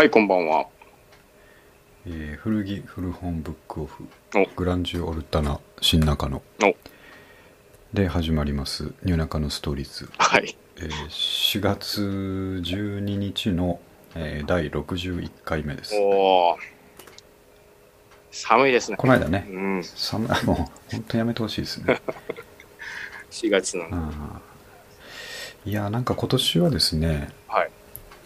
はい、こんばんは。えー古着古本ブックオフおグランジュオルタナ新中野お、で始まりますニューナカのストーリーズ、はい。えー4月12日の、えー第61回目ですおー寒いですね。この間ねうん、寒いもう本当やめてほしいですね 4月なの。いやなんか今年はですねはい。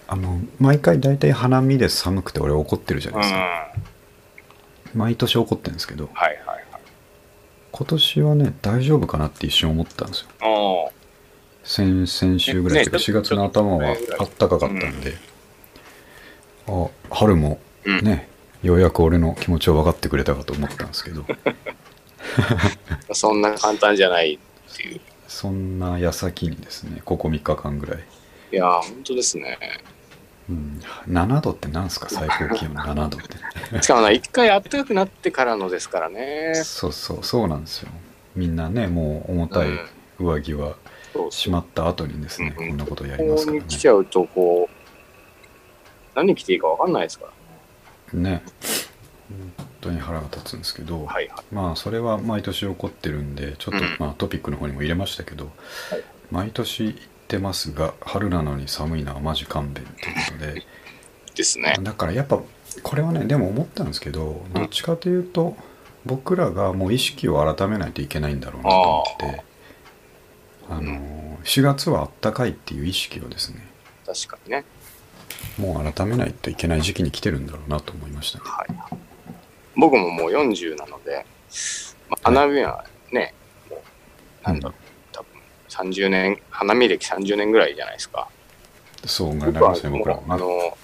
あの毎回大体花見で寒くて俺怒ってるじゃう。なんいですか、は毎年怒ってるんですけどいはいはい。今年はね大丈夫かなって一瞬思ったんですよ先先週ぐらいね4月の頭はあったかかったんで、あ春もうんね、ようやく俺の気持ちを分かってくれたかと思ったんですけど そんな簡単じゃないっていう。そんな矢先にですねここ3日間ぐらい、いやー、本当ですね。うん、7度ってなんすか？最高気温。7度って。しかもな、一回暖かくなってからのですからね。そうそう。そうなんですよ。みんなねもう重たい上着はしまった後にですね、うん。こんなことやりますからね。ここに来ちゃうと、こう、何着ていいか分かんないですから。ね。本当に腹が立つんですけど、はいはい。まあそれは毎年起こってるんでちょっと、うん。まあトピックの方にも入れましたけど、はい。毎年てますが春なのに寒いのはマジ勘弁ということでですね。だからやっぱこれはねでも思ったんですけどどっちかというと僕らがもう意識を改めないといけないんだろうなと思っててあの4月はあったかいっていう意識をですね確かにね。もう改めないといけない時期に来てるんだろうなと思いましたね。はい。僕ももう40なので、まあ、花見はね、もう、なんだろう、30年、花見歴30年ぐらいじゃないですか。そうなりますね僕らあの、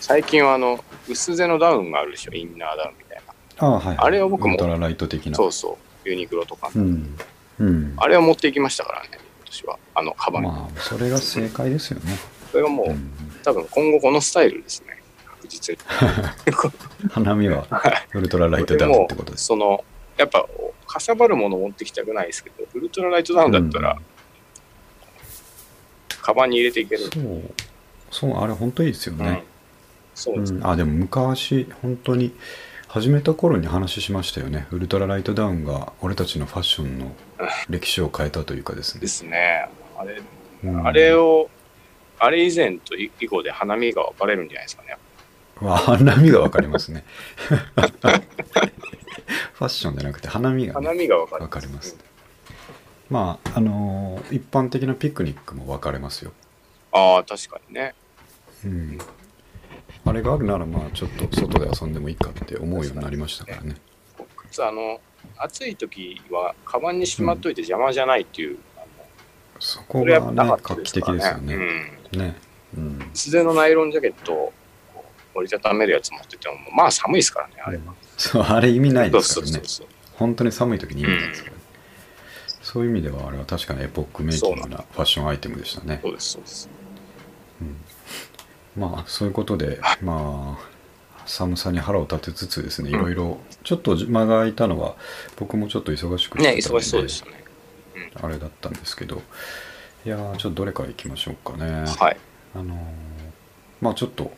最近はあの、薄手のダウンがあるでしょ、インナーダウンみたいな。ああはい、あれを僕もウルトラライト的な。そうそう、ユニクロとか。うん。うん。あれを持っていきましたからね、今年は。あの、カバンに。まあ、それが正解ですよね。それがもう、うん多分今後このスタイルですね。確実に。花見はウルトラライトダウンってことです。その、やっぱ、かさばるもの持ってきたくないですけど、ウルトラライトダウンだったら、カバンに入れていける。そう、そう、あれ本当いいですようんね。そうですね。うん、あ、でも昔、本当に始めた頃に話しましたよね。ウルトラライトダウンが俺たちのファッションの歴史を変えたというかですねで。すね。あれ、うんあれを、あれ以前と以後で花見が分かれるんじゃないですかね。まあ、花見がわかりますね。ファッションじゃなくて花見が、花ね、見が分かる。わかりますね。まあ、あのー一般的なピクニックも分かれますよ。ああ、確かにね。うん。あれがあるなら、まあ、ちょっと外で遊んでもいいかって思うようになりましたからね。かつ、あの、暑い時は、カバンにしまっといて邪魔じゃないっていう、あのそこがねぱなか、った画期的ですよね。うん。ね。うん。薄手のナイロンジャケット折りたためるやつ持ってても、まあ寒いですからね、あれは。そう、あれ意味ないですからねそうそう。そう。本当に寒い時に意味ないですからね。そういう意味では、あれは確かにエポックメイキングなファッションアイテムでしたねそ。うです、そうです。まあ、そういうことで、まあ、寒さに腹を立てつつですね、いうんろいろ、ちょっと間が空いたのは、僕もちょっと忙しくね、てたの忙しそうでしたね。あれだったんですけど、いやーちょっとどれからいきましょうかね。はい。あのーまあちょっと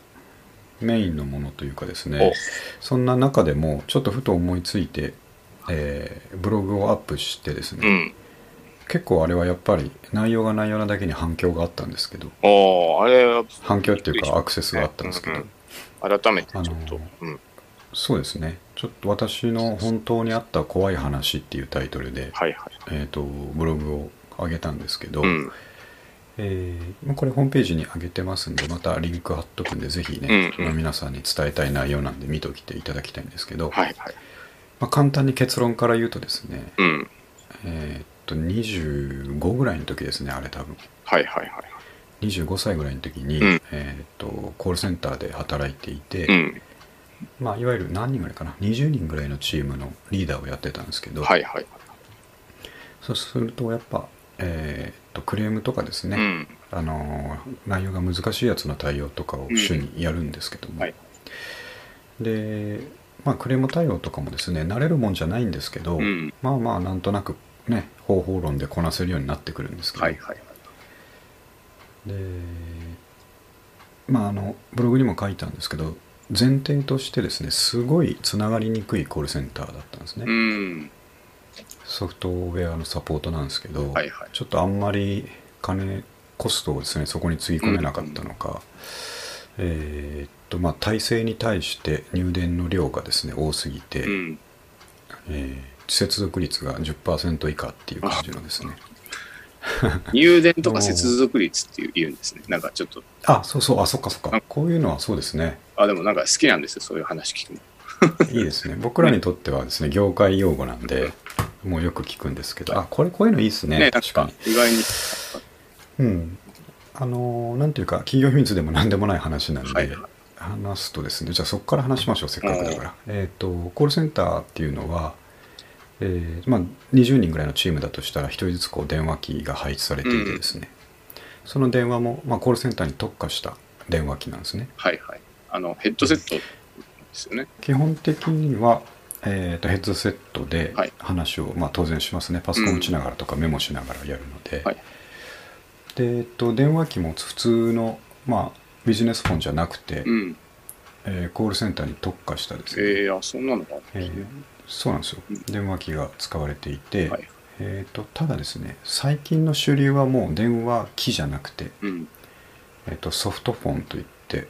メインのものというかですおね、そんな中でもちょっとふと思いついて、えーブログをアップしてですね、うん。結構あれはやっぱり内容が内容なだけに反響があったんですけど、あれは、反響っていうかアクセスがあったんですけど、うんうん改めてちょっと、あのーうん。そうですね、ちょっと私の本当にあった怖い話っていうタイトルで、はいはい。えー、とブログを上げたんですけど、うん。えーまあこれホームページに上げてますんでまたリンク貼っとくんでぜひね、うんうんまあ皆さんに伝えたい内容なんで見ときていただきたいんですけど、はいはい。まあ、簡単に結論から言うとですねうん。えーっと25ぐらいの時ですねあれ多分はいはいはい。25歳ぐらいの時に、うんえーっとコールセンターで働いていて、うん。まあ、いわゆる何人ぐらいかな20人ぐらいのチームのリーダーをやってたんですけど、はいはい。そうするとやっぱ、えーっとクレームとかですね、うん。あのー内容が難しいやつの対応とかを主にやるんですけども、はいで、まあ、クレーム対応とかもですね慣れるもんじゃないんですけど、うん。まあまあなんとなくね方法論でこなせるようになってくるんですけど、はいはいはい。でまああのブログにも書いたんですけど前提としてですねすごいつながりにくいコールセンターだったんですね、うん。ソフトウェアのサポートなんですけど、はいはい。ちょっとあんまり金コストをですねそこにつぎ込めなかったのか、えーっとまあ体制に対して入電の量がですね多すぎて、うん。えー接続率が10%以下っていう感じのですね。入電とか接続率っていう言うんですね。なんかちょっと、あそうそう。あそっかそっか。こういうのはそうですね。あ、でもなんか好きなんですよ、そういう話聞くの。いいですね。僕らにとってはですね業界用語なんでもうよく聞くんですけど。あこれこういうのいいですね。ね、確かに。意外に。うん。あのーなんていうか企業秘密でも何でもない話なんで、はい。はい話すとですねじゃあそこから話しましょうせっかくだから。えっ、とコールセンターっていうのは、えーまあ、20人ぐらいのチームだとしたら1人ずつこう電話機が配置されていてですね、その電話も、まあ、コールセンターに特化した電話機なんですね。はいはい。あの、ヘッドセットですよね。基本的には、えーとヘッドセットではい話を、まあ、当然しますねパソコン打ちながらとかメモしながらやるので、はいで、えっと、電話機も普通の、まあ、ビジネスフォンじゃなくて、うん。えーコールセンターに特化したですね、えー、あ、そんなのがあえー。そうなんですようん電話機が使われていて、はい。えー、とただですね最近の主流はもう電話機じゃなくて、うん。えー、とソフトフォンといって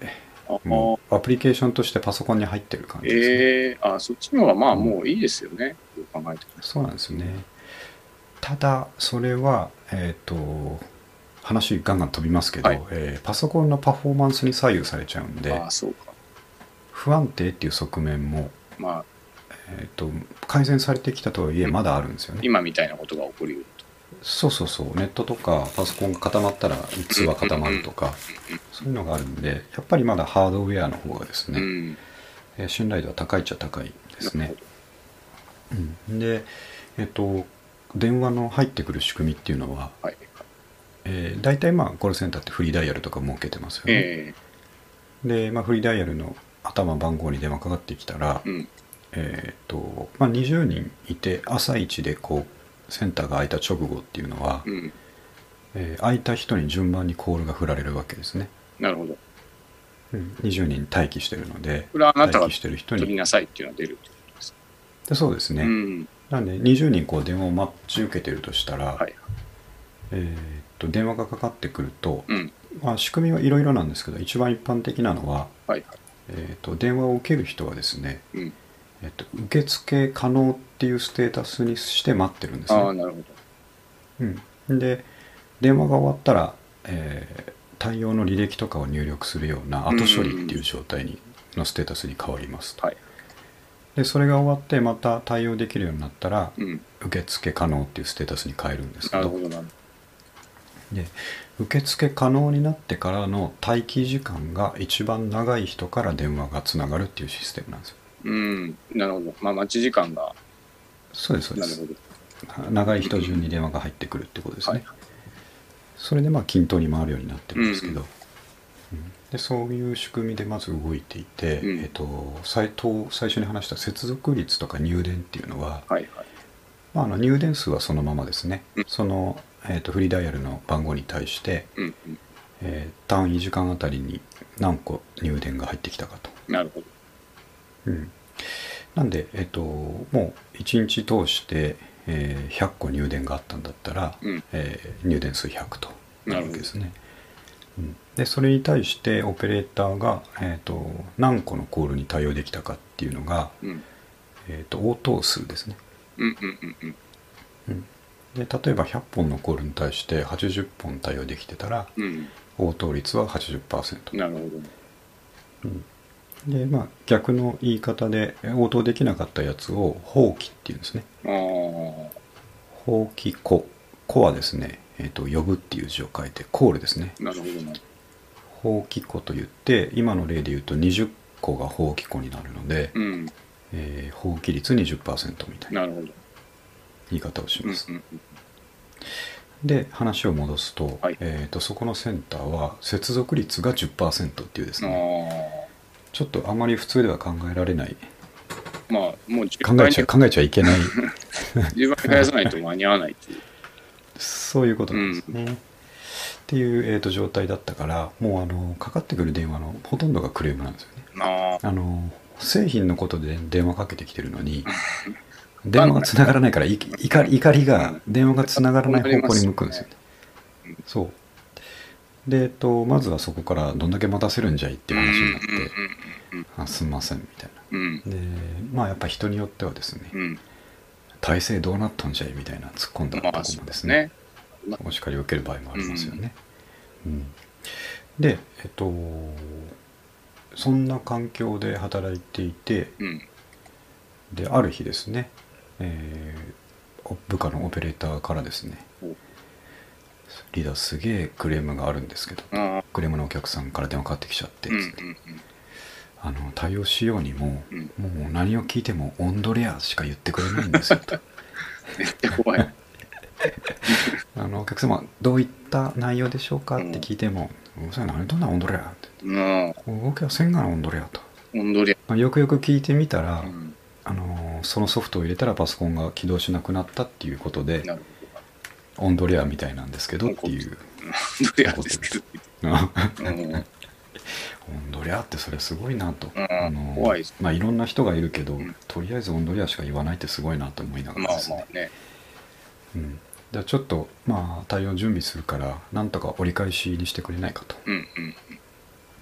うアプリケーションとしてパソコンに入ってる感じですね、えー、あ、そっちの方がまあもういいですよね。どう考えても。そうなんですよね。ただそれはえっ、と話ガンガン飛びますけど、はい。えーパソコンのパフォーマンスに左右されちゃうんでああ、そうか。不安定っていう側面も、まあ、えー、と改善されてきたとはいえまだあるんですよね、今みたいなことが起こりうる。と。そうそうそうネットとかパソコンが固まったら通話固まるとかそういうのがあるんでやっぱりまだハードウェアの方がですね、うん。えー信頼度は高いっちゃ高いですねうんでえっ、と電話の入ってくる仕組みっていうのは。はい。えー、大体まあコールセンターってフリーダイヤルとか設けてますよね、えで、まあ、フリーダイヤルの頭番号に電話かかってきたら、えうん。えっ、と、まあ、20人いて朝一でこうセンターが開いた直後っていうのは、うん。えー空いた人に順番にコールが振られるわけですね、なるほど。うん、20人待機してるのでこれはあなたが待機してる人に取りなさいっていうのが出るってことです。でそうですね、うん。なんで20人こう電話を待ち受けてるとしたら、はい。えーっと電話がかかってくると、うん。まあ、仕組みはいろいろなんですけど一番一般的なのは、はい。えーっと電話を受ける人はですね、うん。えーっと受付可能っていうステータスにして待ってるんですああ、ね。なるほど。うん、で電話が終わったら、えー対応の履歴とかを入力するような後処理っていう状態にのステータスに変わりますと。はい。でそれが終わってまた対応できるようになったら、うん。受付可能っていうステータスに変えるんですけどなるほど、なるほで受付可能になってからの待機時間が一番長い人から電話がつながるっていうシステムなんですよど。うん。なるほど。まあ、待ち時間が、そうですそうですなるほど。長い人順に電話が入ってくるってことですね、はいそれでまあ均等に回るようになってるんですけど、うんうんでそういう仕組みでまず動いていて、うんえっと、最と最初に話した接続率とか入電っていうのは、はいはい。まあ、あの入電数はそのままですね、うんその、えっとフリーダイヤルの番号に対して、うんうん。えー単位時間あたりに何個入電が入ってきたかと。なるほど。うん、なんで、えっともう1日通して、えー100個入電があったんだったら、うんえー入電数100となるわけですね。うん、でそれに対してオペレーターが、えー、と何個のコールに対応できたかっていうのが、うん。えー、と応答数ですね。うんうんうんうん。うん、で例えば100本のコールに対して80本対応できてたらうん。応答率は80%。なるほど。でまあ逆の言い方で応答できなかったやつを放棄っていうんですね。放棄子子はですね、えー、と呼ぶっていう字を書いてコールですねなるほどな。放棄子と言って今の例で言うと20個が放棄子になるので、うん。えー放棄率20%みたいな。言い方をしうんます、うんで話を戻すと,、はいえー、とそこのセンターは接続率が10%っていうですうん。ねあちょっとあまり普通では考えられない。あ。まあ、もう10考えちゃ考えちゃいけない。10倍返さないと間に合わないっていう。そういうことなんですね。っていう、えー、と状態だったからもうあのかかってくる電話のほとんどがクレームなんですよね。ああの製品のことで電話かけてきてるのに電話がつながらないからい怒りが電話がつながらない方向に向くんですよね。うんそうで、えっと、まずはそこからどんだけ待たせるんじゃいっていう話になってうん「あすんません」みたいな。でまあやっぱ人によってはですねうん。うん「体制どうなっとんじゃい」みたいな突っ込んだとこもですすね。お叱りを受ける場合もありますよね。うん。でえっとそんな環境で働いていてうん。である日ですね、えーお部下のオペレーターからですねお「リーダーすげえクレームがあるんですけどああクレームのお客さんから電話かかってきちゃって」うんうんつってあの対応しようにも、うん。もう何を聞いても「オンドレア」しか言ってくれないんですよと。めっちゃ怖い。あのお客様どういった内容でしょうかって聞いても「うそや何どんなオンドレア」って。うん「動きはせんがなオンドレア」と、温度でまあ、よくよく聞いてみたら、うん。あのーそのソフトを入れたらパソコンが起動しなくなったっていうことでなるオンドレアみたいなんですけどっていう。温度であるんですけど。オンドレアってそれすごいなと、うん。あのー怖いですまあいろんな人がいるけど、うん。とりあえずオンドレアしか言わないってすごいなと思いながまあらですね、まあね。うん、じゃあちょっとまあ対応準備するからなんとか折り返しにしてくれないかと。うんうん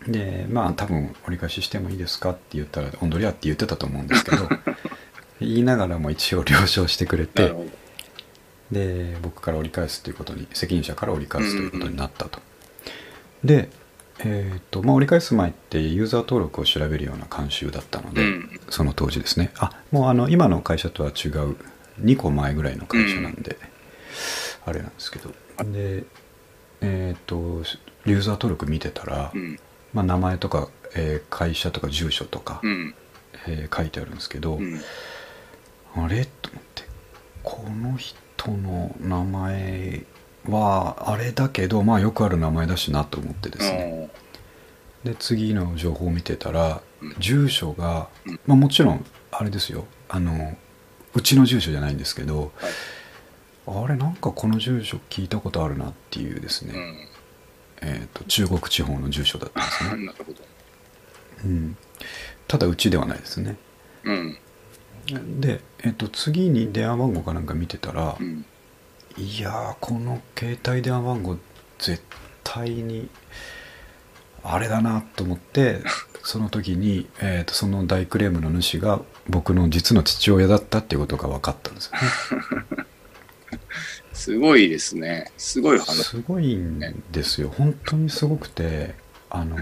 でまあ多分折り返ししてもいいですかって言ったら「オンドリア」って言ってたと思うんですけど 言いながらも一応了承してくれなてで僕から折り返すということに責任者から折り返すということになったと、でえっ、とまあ折り返す前ってユーザー登録を調べるような慣習だったので、うん。その当時ですね。あもうあの今の会社とは違う2個前ぐらいの会社なんで、あれなんですけど。でえっ、とユーザー登録見てたら、うん。まあ、名前とか、えー会社とか住所とか、うん。えー書いてあるんですけど、うん。あれ？と思ってこの人の名前はあれだけどまあよくある名前だしなと思ってですね、で次の情報を見てたら、うん。住所が、うん。まあ、もちろんあれですよ。あのうちの住所じゃないんですけど、あれなんかこの住所聞いたことあるなっていうですね、うん。えー、と中国地方の住所だったんですね、うん、ただうちではないですね。うんで、えっと次に電話番号かなんか見てたら、うん。いやーこの携帯電話番号絶対にあれだなと思って その時に、えー、とその大クレームの主が僕の実の父親だったっていうことが分かったんですよね。すごいですね。すごい話。すごいんですよ。本当にすごくてあの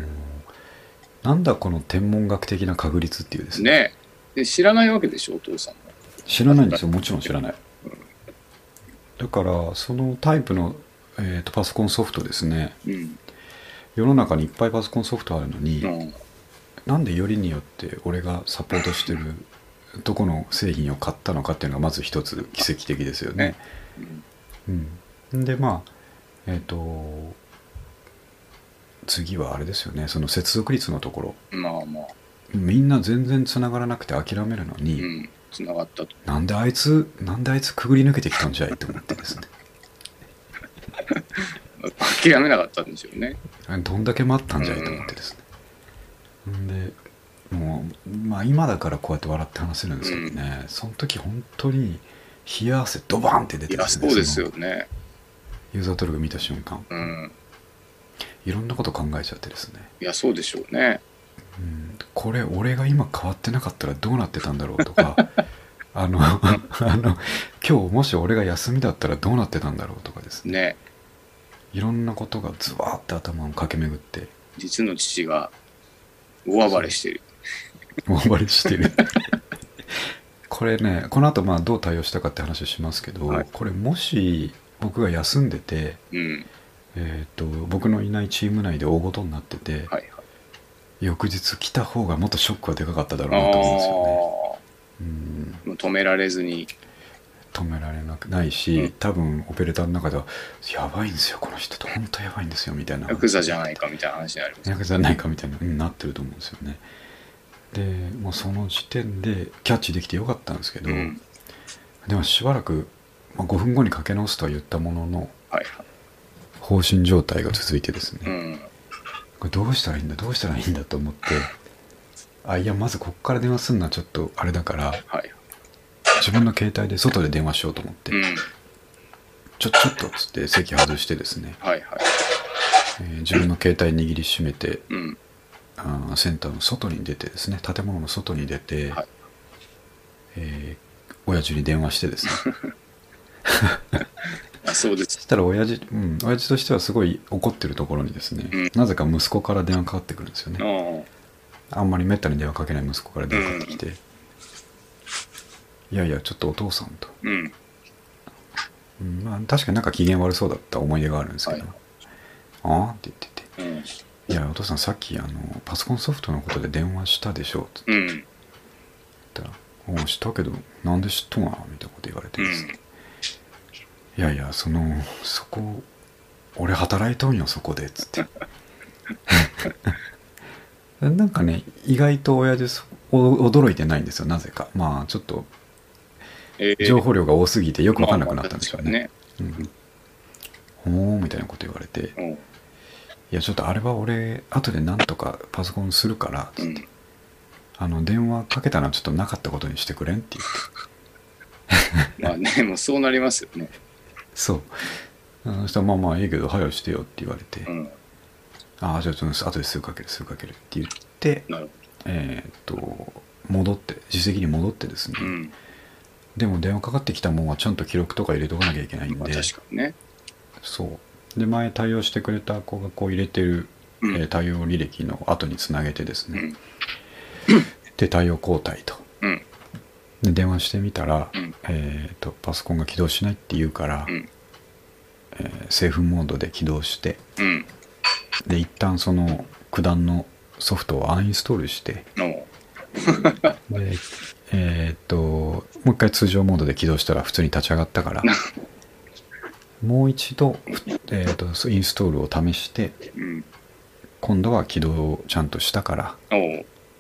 なんだこの天文学的な確率っていうですね。ねで知らないわけでしょ？お父さんも。知らないんですよ。もちろん知らない。だからそのタイプの、えー、とパソコンソフトですね。うん。世の中にいっぱいパソコンソフトあるのに、うん。なんでよりによって俺がサポートしてるどこの製品を買ったのかっていうのがまず一つ奇跡的ですよね。うん、でまあえっ、と次はあれですよね。その接続率のところ。うんまあまあみんな全然つながらなくて諦めるのに、うんつながったと。なんであいつなんであいつくぐり抜けてきたんじゃいと思ってですね。諦めなかったんでしょうね。どんだけ待ったんじゃいと思ってですね、ん。でもうまあ今だからこうやって笑って話せるんですけどね、その時本当に冷や汗ドバーンって出てですそうですよね。ユーザー登録見た瞬間。うん。いろんなこと考えちゃってですね、いやそうでしょうねうん、これ俺が今変わってなかったらどうなってたんだろうとか あのあの今日もし俺が休みだったらどうなってたんだろうとかですね。ね。いろんなことがズワーって頭を駆け巡って。実の父が大暴れしてる。大暴れしてる。これねこの後まあどう対応したかって話をしますけど、はい。これもし僕が休んでて、うん。えー、と僕のいないチーム内で大ごとになってて、はいはい翌日来た方がもっとショックがでかかっただろうあなと思うんですよね。うんあもう止められずに。止められなくないし、うん。多分オペレーターの中では「やばいんですよこの人と本当やばいんですよ」みたいな。ヤクザじゃないかみたいな話になりますヤクザじゃないかみたいなになってると思うんですよね。でもうその時点でキャッチできてよかったんですけど、うん。でもしばらく、まあ、5分後にかけ直すとは言ったもののはいはい。放心状態が続いてですね、うん。これどうしたらいいんだどうしたらいいんだと思ってあいやまずこっから電話すんのはちょっとあれだからはい。自分の携帯で外で電話しようと思って、うん。ちょちょっとっつって席外してですね、はいはい。えー自分の携帯握りしめてうん。あーセンターの外に出てですね建物の外に出て、はいえー親父に電話してですね あそうです。そしたら親父、うん、親父としてはすごい怒ってるところにですね、うんなぜか息子から電話かかってくるんですよね、ああんまりめったに電話かけない息子から電話かかってきて、いやいやちょっとお父さんと、あ。うん。うんまあ、確かになんか機嫌悪そうだった思い出があるんですけど、はいああ？って言っててうん。「いやお父さんさっきあのパソコンソフトのことで電話したでしょ」ってうん。言ったら「おう知ったけどなんで知っとんが?」みたいなこと言われてうですね、ん。いやいやそのそこ俺働いとんよそこでっつって。なんかね意外と親父驚いてないんですよなぜか。まあちょっとえー。情報量が多すぎてよく分かんなくなったんでしょうね,、まあまあうん。ほーみたいなこと言われて。確かにね。いやちょっとあれは俺後でなんとかパソコンするからつって、うん。あの電話かけたのはちょっとなかったことにしてくれんって言ってまあね、もうそうなりますよね。そうあの人はまあまあいいけど早よしてよって言われて、うん。ああじゃあちょっと後ですぐかけるすぐかけるって言ってえーっと戻って自席に戻ってですね、ど。うん。でも電話かかってきたもんはちゃんと記録とか入れとかなきゃいけないんまあで、確かにね。そうで前対応してくれた子がこう入れてる、うんえー対応履歴の後につなげてですね、うん。で対応交代とうん。で電話してみたら、うんえーっとパソコンが起動しないって言うから、うん。えーセーフモードで起動してうん。で一旦その九段のソフトをアンインストールしての、でえーっともう一回通常モードで起動したら普通に立ち上がったからもう一度、えーっとそうインストールを試してうん。今度は起動をちゃんとしたから。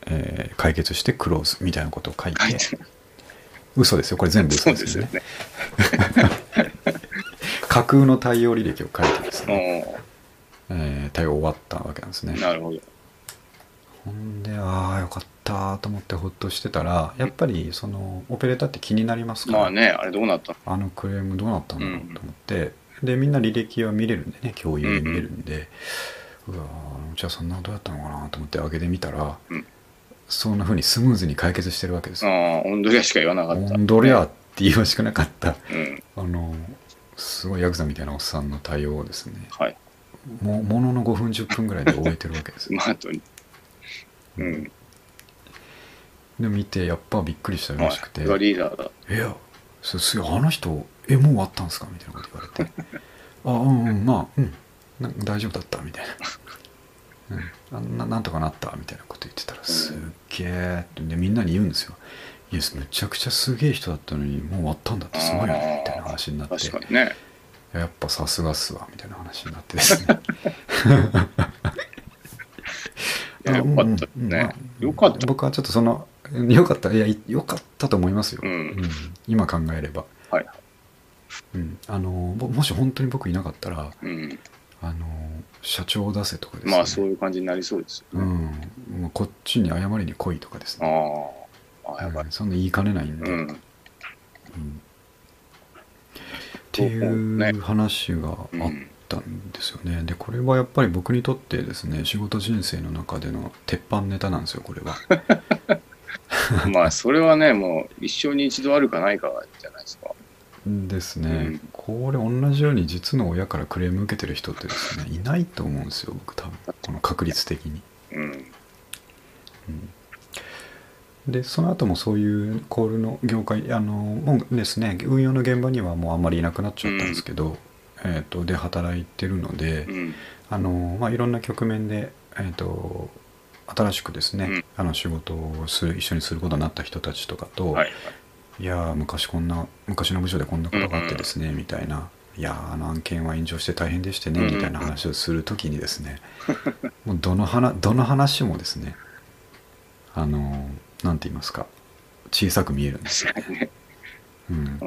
えー解決してクローズみたいなことを書いて嘘ですよ。これ全部そ嘘ですすよね。ね。架空の対応履歴を書いてですね、おえー対応終わったわけなんですね。うなるほど。ほんでああよかったと思ってほっとしてたらやっぱりそのオペレーターって気になりますか？ら、まあね、あれどうなったの？あのクレームどうなったんだろうと思って、でみんな履歴は見れるんでね共有で見れるんで、うわーじゃあそんなどうやったのかなと思って開けてみたら、うんそんな風にスムーズに解決してるわけですよ。ああ、温度やしか言わなかった。温度りゃって言わしくなかったうん。あのすごいヤクザみたいなおっさんの対応をですねはい。もものの5分10分ぐらいで終えてるわけですスマートに。うん。で見てやっぱびっくりしたはいらしくて、。がリーダーだ。いやすすあの人えもう終わったんですか？みたいなこと言われて あうんうんまあうんな大丈夫だった？みたいな、うん、あななんとかなったみたいなこと言ってたらすっげえってでみんなに言うんですよ。いやめちゃくちゃすげえ人だったのにもう終わったんだってすごいよねみたいな話になって。確かにね。やっぱさすがっすわみたいな話になって。ですねよかったね。まあ。よかった。僕はちょっとそのよかった。いやいよかったと思いますよ、うん。今考えれば、はい。うん、あのももし本当に僕いなかったらうん。あの社長を出せとかですねまあそういう感じになりそうですようね。ん、もうこっちに謝りに来いとかですあね、あ。あやばいうん。そんな言いかねないんで、うん。うんっていう話があったんですよね、でこれはやっぱり僕にとってですね仕事人生の中での鉄板ネタなんですよこれは まあそれはね、もう一生に一度あるかないかじゃないですか。ですね、うんこれ同じように実の親からクレーム受けてる人ってですねいないと思うんですよ僕多分この確率的に、うん。うんでその後もそういうコールの業界あのもうですね運用の現場にはもうあんまりいなくなっちゃったんですけど、えー、とで働いてるので、うん。あのまあ、いろんな局面で、えー、と新しくですね、うんあの仕事をする一緒にすることになった人たちとかと、はい。いやー昔こんな昔の部署でこんなことがあってですね、みたいな。いやーあの案件は炎上して大変でしてね、みたいな話をするときにですね もうどの話どの話もですねあのーなんて言いますか小さく見えるんですよ、ね。うん。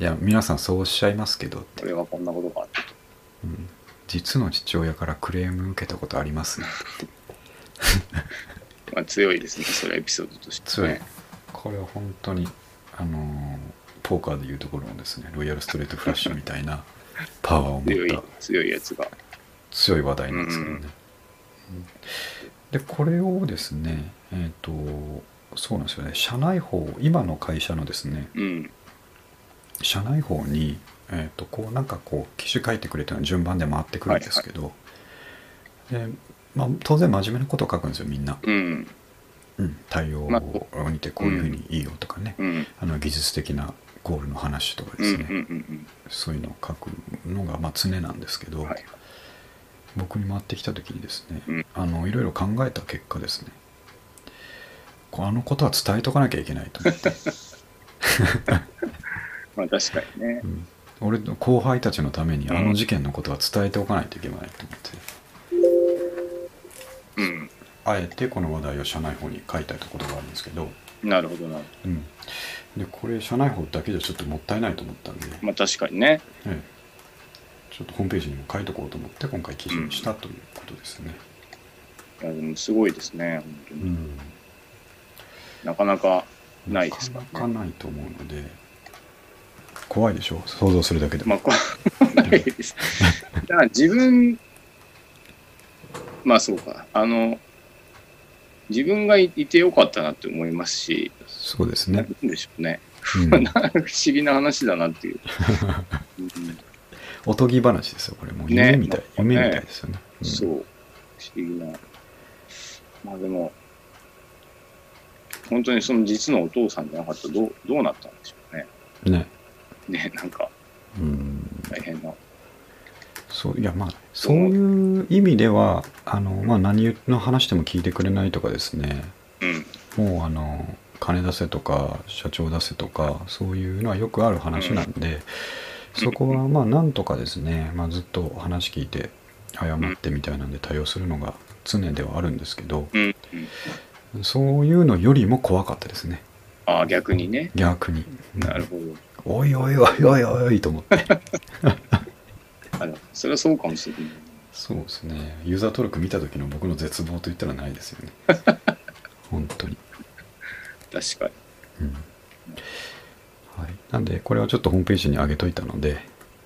いや皆さんそうおっしゃいますけどって、これはこんなことがあったと。うん。実の父親からクレーム受けたことありますね。まあ、強いですね、それはエピソードとして、強い。ね。これは本当にあのーポーカーでいうところのですねロイヤルストレートフラッシュみたいな パワーを持った、強いやつが。強い話題なんですけどね、うんうんでこれをですねえっ、とそうなんですよね社内法今の会社のですねうん。社内法に、えー、とこうなんかこう記事書いてくれたの順番で回ってくるんですけど、でまあ、当然真面目なことを書くんですよみんな、うん。うん、対応まあを見てこういうふうにいいよとかね、うん。あの技術的なゴールの話とかうん。うん。ですね、うん。そういうのを書くのがまあ常なんですけど、はい。僕に回ってきた時にですね、うんあのいろいろ考えた結果ですねあのことは伝えとかなきゃいけないと思って、まあ、確かにねう。ん俺の後輩たちのためにうんあの事件のことは伝えておかないといけないと思って、うん。あえてこの話題を社内法に書いたところがあるんですけど、なるほどな。うん、でこれ社内法だけじゃちょっともったいないと思ったんで、まあ、確かにね。ええちょっとホームページにも書いとこうと思って今回記事にしたということですね。いや、でもすごいですね。本当に。うんなかなかないですかなからなかないと思うので怖いでしょ？想像するだけでも、まあ、こ ないです。だから自分、まあそうか。あの、自分がいてよかったなって思いますし、そうですね、なんでしょうね。うん 不思議な話だなっていう。う んおとぎ話ですよこれもうね夢みたい、夢みたいねですよね、うんそう。不思議な。まあでも、本当にその実のお父さんじゃなかったらどうどうなったんでしょうね。ねね、なんかうん大変な。そういやまあそういう意味ではあの、まあ、何の話でも聞いてくれないとかですねうん。もうあの金出せとか社長出せとかそういうのはよくある話なんで、そこはまあなんとかですね、まあ、ずっと話聞いて謝ってみたいなんで対応するのが常ではあるんですけどうん。うん。そういうのよりも怖かったですねああ、逆にね。逆になるほど。おいおいおいおいおいと思って それはそうかもしれない。そうですねユーザー登録見た時の僕の絶望と言ったらないですよね 本当に確かに。うんはい、なんでこれはちょっとホームページに上げといたので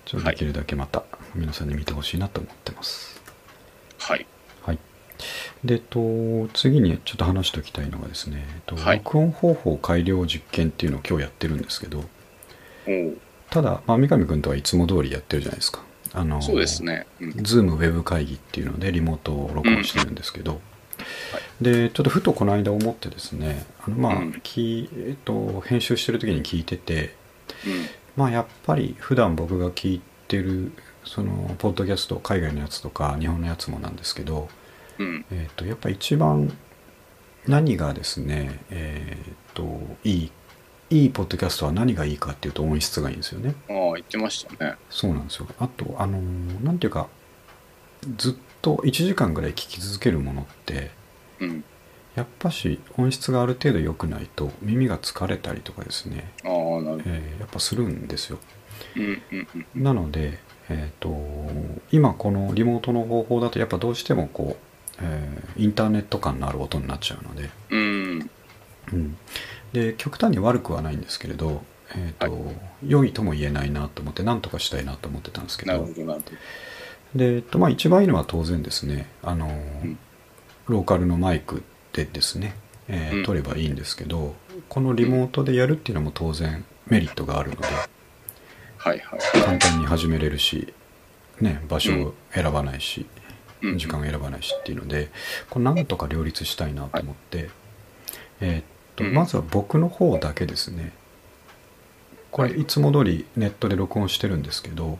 ちょっとできるだけまた皆さんに見てほしいなと思ってます。はい。はい、で、と、次にちょっと話しておきたいのがですね、えっとはい録音方法改良実験っていうのを今日やってるんですけどただ、まあ、三上君とはいつも通りやってるじゃないですか。あのそうですね。うん。ズームウェブ会議っていうのでリモートを録音してるんですけど、でちょっとふとこの間思ってですねあのまあ、うんきえっと、編集してる時に聞いててうん。まあやっぱり普段僕が聞いてるそのポッドキャスト海外のやつとか日本のやつもなんですけど、うん。えっとやっぱ一番何がですねえっといいいいポッドキャストは何がいいかっていうと音質がいいんですよね。ああ、言ってましたね。そうなんですよ。あと、あのーなんていうか、ずっと1時間ぐらい聞き続けるものって、うん。やっぱし音質がある程度良くないと耳が疲れたりとかですね、ああ、なるほど。えーやっぱするんですよ。うん。うん。うん。なので、えっ、と、今このリモートの方法だとやっぱどうしてもこう、えーインターネット感のある音になっちゃうので、うん。うん、で極端に悪くはないんですけれど、えーと良いとも言えないなと思って何とかしたいなと思ってたんですけど。で、えっとまあ、一番いいのは当然ですねあの、ん。ローカルのマイクでですね、えーうん。撮ればいいんですけどこのリモートでやるっていうのも当然メリットがあるのではいはい。簡単に始めれるし、ね、場所を選ばないし、うん。時間を選ばないしっていうのでこれなんとか両立したいなと思って、えとうんまずは僕の方だけですねこれいつも通りネットで録音してるんですけど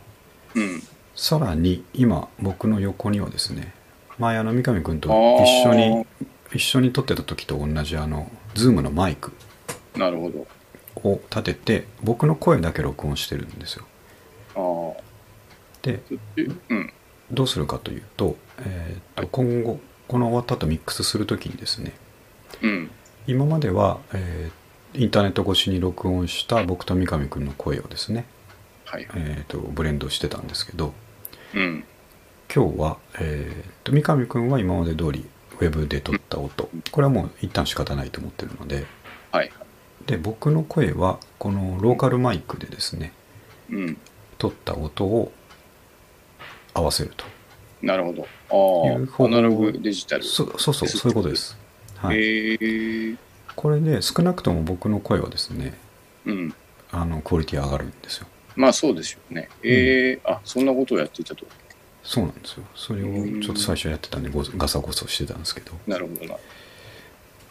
うん。さらに今僕の横にはですね前あの三上君と一緒に一緒に撮ってた時と同じあの Zoom のマイクなるほど。を立てて僕の声だけ録音してるんですよああ。でえうん。どうするかというと,、えーと今後この終わった後ミックスする時にですねうん。今までは、えーインターネット越しに録音した僕と三上君の声をですね、はい。えーとブレンドしてたんですけどうん。今日は、えー、と三上君は今まで通りウェブで撮った音これはもう一旦仕方ないと思ってるのではい。で僕の声はこのローカルマイクでですねうん。撮った音を合わせるとなるほど。ああ、アナログデジタル。そそうそうそういうことです、はい。これで少なくとも僕の声はですねうん。あのクオリティ上がるんですよまあそうですよね。ええ、あ、そんなことをやっていたと。そうなんですよそれをちょっと最初やってたんでごガサゴソしてたんですけどなるほどな。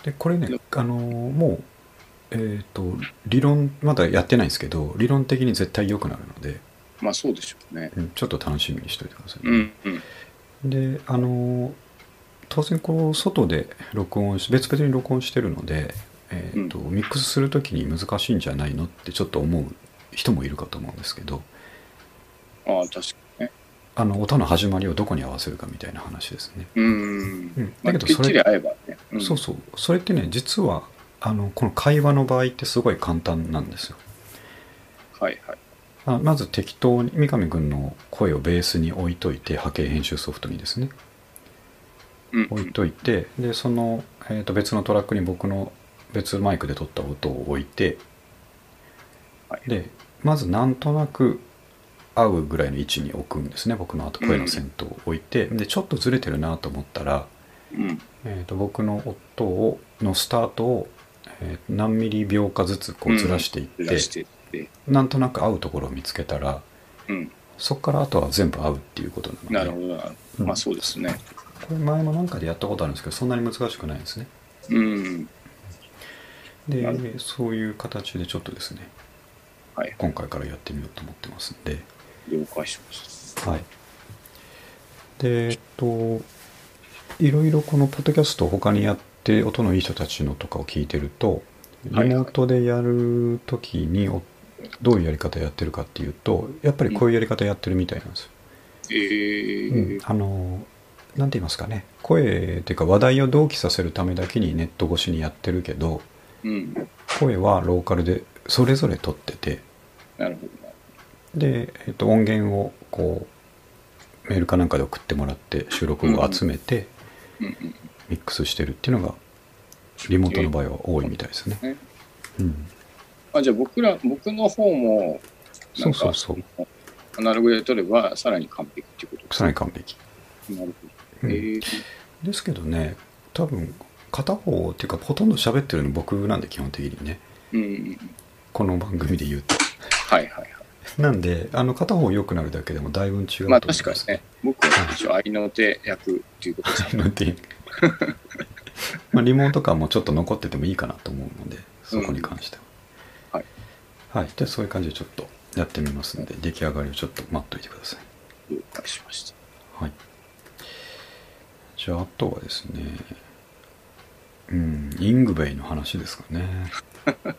でこれねあのもうえっ、と理論まだやってないんですけど理論的に絶対良くなるので、まあそうでしょうね。うんちょっと楽しみにしておいてください、うんうん。であの当然こう外で録音し別々に録音してるので、えーとミックスする時に難しいんじゃないのってちょっと思う人もいるかと思うんですけどああ、確かにね。あの音の始まりをどこに合わせるかみたいな話ですね、うん。うんまあ、だけどそれきっちり合えばね。んそうそうそれってね実はあのこの会話の場合ってすごい簡単なんですよはいはい。あまず適当に三上君の声をベースに置いといて波形編集ソフトにですねうん。置いといてでその、えー、と別のトラックに僕の別マイクで撮った音を置いてはいでまずなんとなく合うぐらいの位置に置くんですね僕の後声の先頭を置いて、でちょっとずれてるなと思ったら、うん。えー、と僕の音をのスタートを、えー何ミリ秒かずつこうずらしていって、ずらして。なんとなく合うところを見つけたらうん。そこからあとは全部合うっていうことなのでなるほどまあそうですね。これ前も何かでやったことあるんですけどそんなに難しくないですね。うん。でそういう形でちょっとですねはい。今回からやってみようと思ってますんで。了解しました。はい。でえっといろいろこのポッドキャストを他にやって音のいい人たちのとかを聞いてるとはい。リモートでやる時におどういうやり方やってるかっていうとやっぱりこういうやり方やってるみたいなんですよ。ええうん。あのなんて言いますかね声っていうか話題を同期させるためだけにネット越しにやってるけどうん。声はローカルでそれぞれ撮っててなるほどな。で、えっと音源をこうメールかなんかで送ってもらって収録を集めてうんうん。ミックスしてるっていうのがリモートの場合は多いみたいですね。ねうん、あ、じゃあ僕ら、僕の方も、なそうそうそう。アナログで撮ればさらに完璧っていうことですさらに完璧。なるほですけどね多分片方っていうかほとんど喋ってるの僕なんで基本的にねうんうんうん。この番組で言うと。はいはいはい。なんであの片方良くなるだけでもだいぶ違うと思いまあ。確かにね、僕は一応愛の手役っていうことですね。のでまあリモート感もちょっと残っててもいいかなと思うのでそこに関しては、はい。はいでそういう感じでちょっとやってみますんで出来上がりをちょっと待っといてください了解しました。はいじゃああとはですねうんイングベイの話ですかね。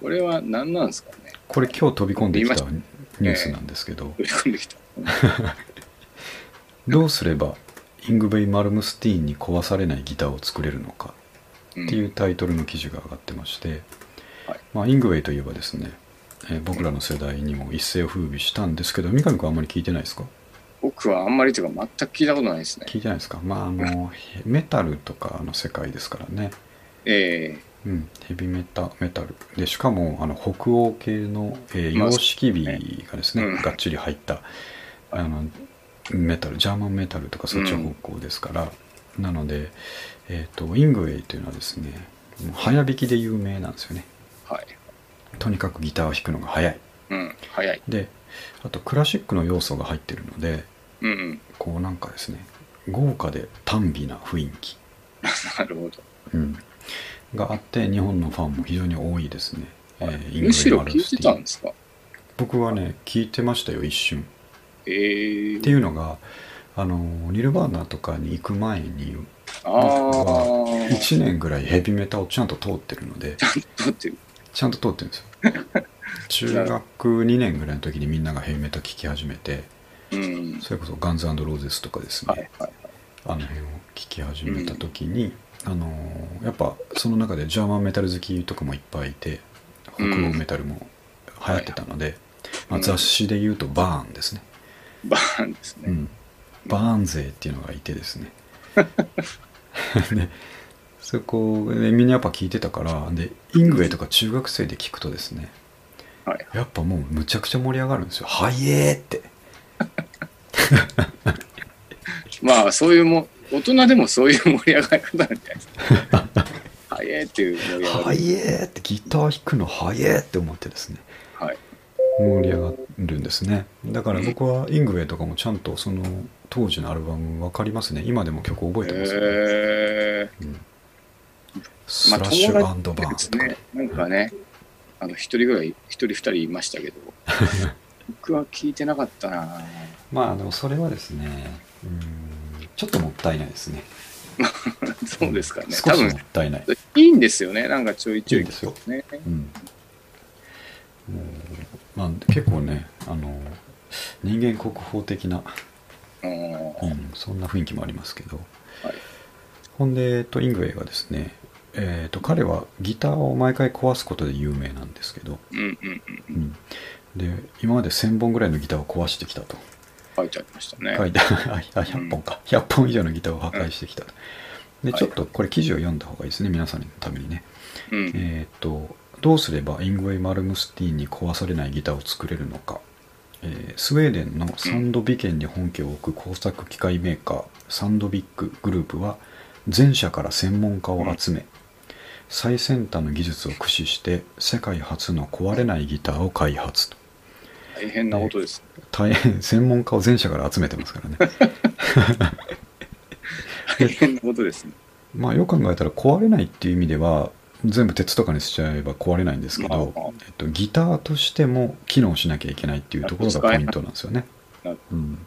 これは何なんですかね？これ今日飛び込んできたニュースなんですけど、飛び込んできた。どうすればイングベイ・マルムスティーンに壊されないギターを作れるのかうんっていうタイトルの記事が上がってまして、はい。まあ、イングウェイといえばですね、えー僕らの世代にも一世を風靡したんですけど三上君あんまり聞いてないですか？僕はあんまりというか全く聞いたことないですね。聞いてないですか？まああのへ メタルとかの世界ですからね、えうん、ヘビメタメタル。でしかもあの北欧系の、えーまあ様式美がですね、うん。がっちり入ったあのメタルジャーマンメタルとかそっち方向ですから、なので、えー、とイングウェイというのはですね早弾きで有名なんですよね。えはい。とにかくギターを弾くのが早い。うん、早い。であとクラシックの要素が入ってるのでうんうん。こうなんかですね豪華で短美な雰囲気、なるほど。うん、があって日本のファンも非常に多いですね、えーインむしろマル聞いてたんですか？僕はね聞いてましたよ一瞬。ええっていうのがあのニルバーナとかに行く前にあ僕はあ。1年ぐらいヘビメタをちゃんと通ってるので。だって、ちゃんと通ってるんですよ 中学2年ぐらいの時にみんながヘビメタ聴き始めてうん。それこそガンズローゼスとかですね、はいはい。あの辺を聴き始めた時に、あのーやっぱその中でジャーマンメタル好きとかもいっぱいいて北欧メタルも流行ってたので、まあ、うん雑誌で言うとバーンですね、バーンですね。うんバーン勢っていうのがいてですね でそこでみんなやっぱ聞いてたからでイングウェイとか中学生で聞くとですねはい。やっぱもうむちゃくちゃ盛り上がるんですよ「はイエー!」ってまあ、そういうも、大人でもそういう盛り上がり方なんじゃないですか。はえーっていう盛「り上がはり。イエー!」ってギター弾くの「はイエー!」って思ってですねはい。盛り上がるんですねだから僕はイングウェイとかもちゃんとその当時のアルバム分かりますね今でも曲覚えてますよ、えうんー、まあ、スラッシュバ友達ーンとか、ですね。なんかね、あの、一人ぐらい、一人二人いましたけど、僕は聞いてなかったなまああのそれはですねうんちょっともったいないですね そうですかね。少しもっ多分、たいないいいんですよね。なんかちょいちょいいいんですよね。うんまあ結構ねあの人間国宝的な、うん。うん、そんな雰囲気もありますけどはい。ほんで、えっと、イングウェイがですね、えっと彼はギターを毎回壊すことで有名なんですけど、うんうんうん。うん、で今まで1000本ぐらいのギターを壊してきたと。書いてありましたね。書いて あ100本か。100本以上のギターを破壊してきた。とではい。ちょっとこれ記事を読んだ方がいいですね。皆さんのためにね。うん。えっとどうすればイングウェイ・マルムスティーンに壊されないギターを作れるのか、えースウェーデンのサンドビケンに本拠を置く工作機械メーカーサンドビックグループは全社から専門家を集め、最先端の技術を駆使して世界初の壊れないギターを開発と大変なことです。大変専門家を全社から集めてますからね 大変なことですね。まあよく考えたら壊れないっていう意味では全部鉄とかにしちゃえば壊れないんですけど、まあまあえっと、ギターとしても機能しなきゃいけないっていうところがポイントなんですよね。うん、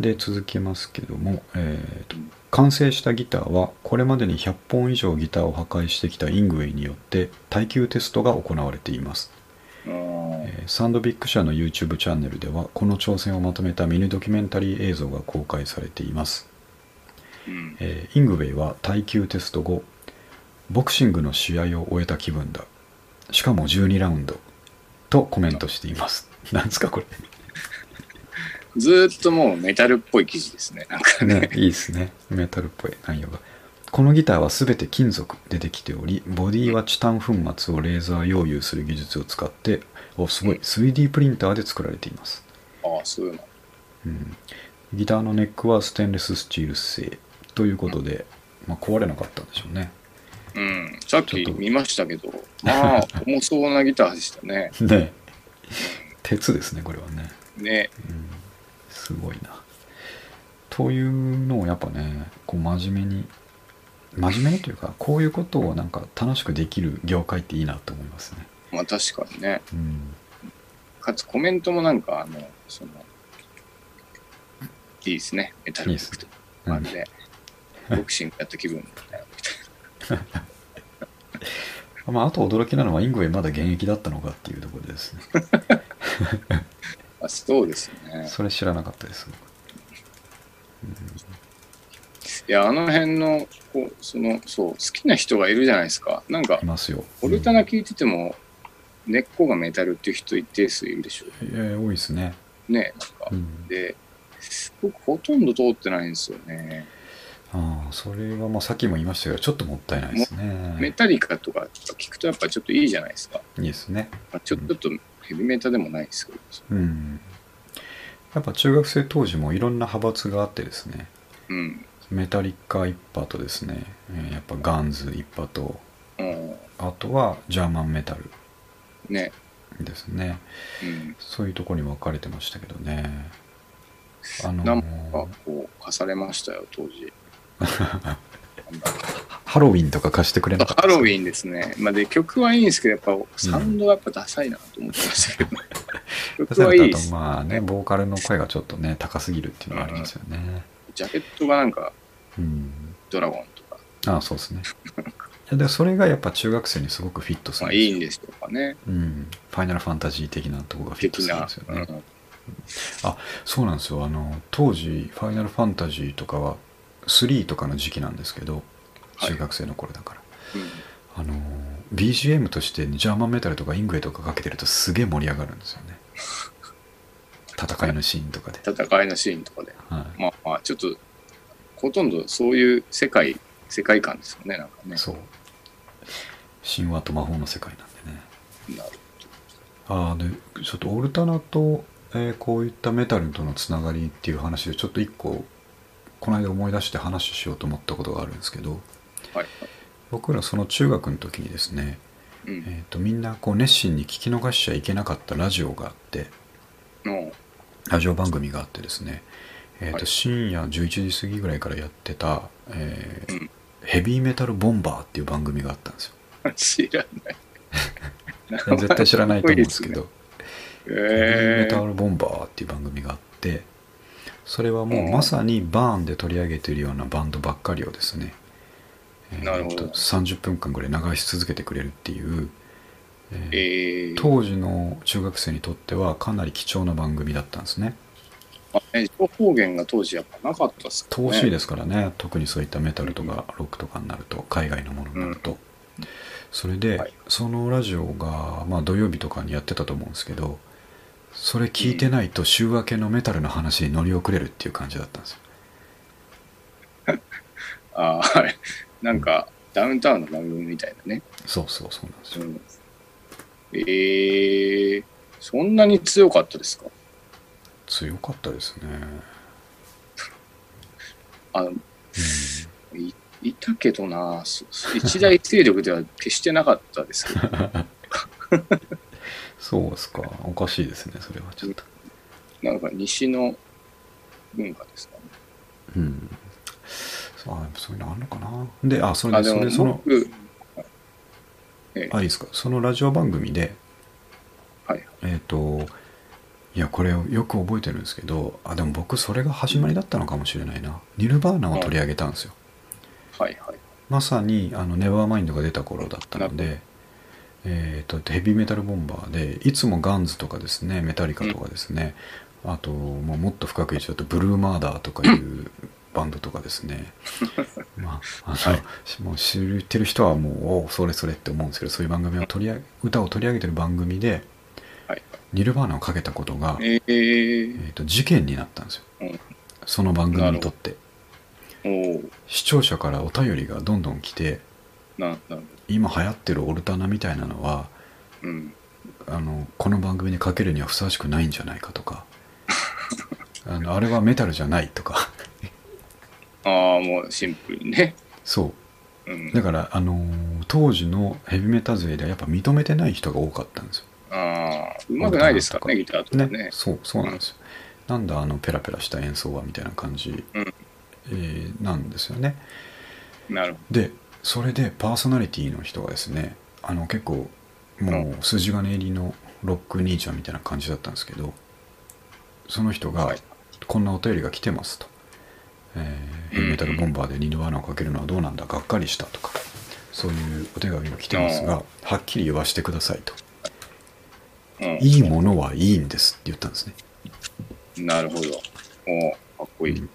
で続けますけども、えーとうん完成したギターはこれまでに100本以上ギターを破壊してきたイングウェイによって耐久テストが行われています、うんえーサンドビック社の YouTube チャンネルではこの挑戦をまとめたミニドキュメンタリー映像が公開されています。うん。えーイングウェイは耐久テスト後ボクシングの試合を終えた気分だ。しかも12ラウンドとコメントしています。なんですかこずーっともうメタルっぽい記事ですね。なんかね。れねいいですね。メタルっぽい。内容がこのギターは全て金属でできておりボディはチタン粉末をレーザー溶融する技術を使っておすごい。3D プリンターで作られています。ああ、そういうの。うん。ギターのネックはステンレススチール製。ということで、まあ、壊れなかったんでしょうね。うん。さっき見ましたけど、まあ、重そうなギターでしたね。ね。鉄ですねこれはね。ね。うんすごいな。というのをやっぱねこう真面目に真面目にというかこういうことをなんか楽しくできる業界っていいなと思いますね。まあ確かにね。うん、かつコメントもなんか、あの、その、いいですね。メタルっぽくて。うんあれで、ボクシングやった気分みたいまあ、あと驚きなのはイングウェイまだ現役だったのかっていうところでですね。な。あそうですね。それ知らなかったです。いや、あの辺の、こう、その、そう、好きな人がいるじゃないですか。なんかい、ますよ。オルタナ聞いてても、根っこがメタルっていう人一定数いるでしょうんえー多いですね。ね。なんか、うん、で、僕ほとんど通ってないんですよね。ああそれはまあさっきも言いましたけどちょっともったいないですメね。タリカとか聞くとやっぱちょっといいじゃないですか。いいですね。まあ、ちょちょっとヘビメタでもないですけど。うん。やっぱ中学生当時もいろんな派閥があってですね。うん。メタリカ一派とですね、えーやっぱガンズ一派とうん。あとはジャーマンメタルね。ですねうん。そういうところに分かれてましたけどねあのーなんかこう、貸されましたよ、当時。ハロウィンとか貸してくれなかった？ハロウンィンですね。まあ、で、曲はいいんですけど、やっぱサウンドがやっぱダサいなと思ってましたけど、曲はいいです。まあねボーカルの声がちょっとね高すぎるっていうのがありますよね。ジャケットがなんかうん。ドラゴンとか、ああそうですね。いやでそれがやっぱ中学生にすごくフィットすまあるんですよ。いいんですとかね。うん、ファイナルファンタジー的なところがフィットするんです。よね、うん。そうなんですよ。あの当時ファイナルファンタジーとかは3とかの時期なんですけどはい。中学生の頃だから、うん。あの BGM としてジャーマンメタルとかイングウェイとかかけてるとすげえ盛り上がるんですよね。戦いのシーンとかで、戦いのシーンとかで。はい、まあまあ、ちょっと、ほとんどそういう世界、世界観ですよね、なんかね。そう。神話と魔法の世界なんでね。なるああでちょっとオルタナと、えーこういったメタルとのつながりっていう話でちょっと一個この間思い出して話しようと思ったことがあるんですけどはい。僕らその中学の時にですね、うん。えー、とみんなこう熱心に聞き逃しちゃいけなかったラジオがあっての、ラジオ番組があってですね、えーとはい。深夜11時過ぎぐらいからやってた、えーうん。ヘビーメタルボンバーっていう番組があったんですよ。知らない。絶対知らないと思うんですけど。ヘビーメえタルボンバーっていう番組があってそれはもううんまさにバーンで取り上げているようなバンドばっかりをですね、えーなるほど。と30分間ぐらい流し続けてくれるっていう、えーえー、当時の中学生にとってはかなり貴重な番組だったんですね。あね情報源が当時やっぱなかったっすかね。遠しいですからね。特にそういったメタルとかロックとかになると海外のものになると、それで、はい。そのラジオが、まあ、土曜日とかにやってたと思うんですけどそれ聞いてないと週明けのメタルの話に乗り遅れるっていう感じだったんですよ。あーはい。なんか、ダウンタウンの番組みたいなね。そうそうそうなんですよ。うん。えー、そんなに強かったですか？強かったですね、あの、うん。いいたけどな、そ一大勢力では決してなかったですけど、そうですか。おかしいですねそれはちょっと。なんか西の文化ですかね。うん。そうあそういうのあるのかな。であそれあ、でそれその僕、ええ。あいいですか。そのラジオ番組ではい。えっ、といやこれよく覚えてるんですけどあでも僕それが始まりだったのかもしれないな。ニルバーナを取り上げたんですよ。はいはい。まさにあのネバーマインドが出た頃だったのでえー、とヘビーメタルボンバーでいつもガンズとかですねメタリカとかですね、あともうもっと深く言っちゃうとブルーマーダーとかいうバンドとかですね。まああの、はもう知ってる人はもうおうそれそれって思うんですけどそういう番組を取り上げ歌を取り上げてる番組ではい。ニルバーナをかけたことが、ええー、ー、と事件になったんですよ、うん。その番組にとって。視聴者からお便りがどんどん来てな、なるほど。今流行ってるオルタナみたいなのはうん。あのこの番組にかけるにはふさわしくないんじゃないかとか。あのあれはメタルじゃないとか。ああ、もうシンプルにね。そう。うん。だから、あのー当時のヘビメタ勢ではやっぱ認めてない人が多かったんですよ。ああ、うまくないですからね、ギターとかね。そうそうなんですよ、なんだあのペラペラした演奏はみたいな感じ、うん。えーなんですよね。なるほでそれでパーソナリティの人がですねあの結構もう筋金入りのロック兄ちゃんみたいな感じだったんですけどその人がはい。こんなお便りが来てますと、えーヘメタルボンバーでニルバーナをかけるのはどうなんだがっかりしたとかそういうお手紙が来てますがはっきり言わせてくださいと。いいものはいいんですって言ったんですね。なるほど。おーかっこいい。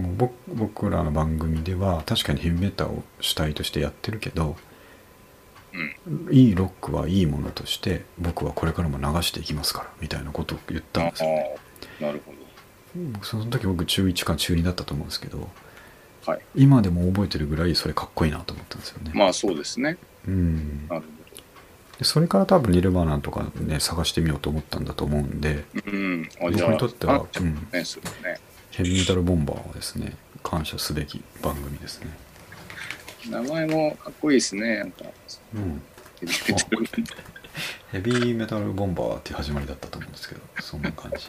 もう僕僕らの番組では確かにヘビメタを主体としてやってるけどうん。いいロックはいいものとして僕はこれからも流していきますからみたいなことを言ったんですよねなるほその時僕中1か中2だったと思うんですけどど。はい。今でも覚えてるぐらいそれかっこいいなと思ったんですよね、まあそうですね。うんなるでそれから多分ニルバーナとかね探してみようと思ったんだと思うんでほど。うん。あ僕にとってはあちょっとね、ね。ヘビーメタルボンバーはですね感謝すべき番組ですね名前もかっこいいですね。なんか、うんヘビーメタルヘビーメタルボンバーっていう始まりだったと思うんですけどそんな感じ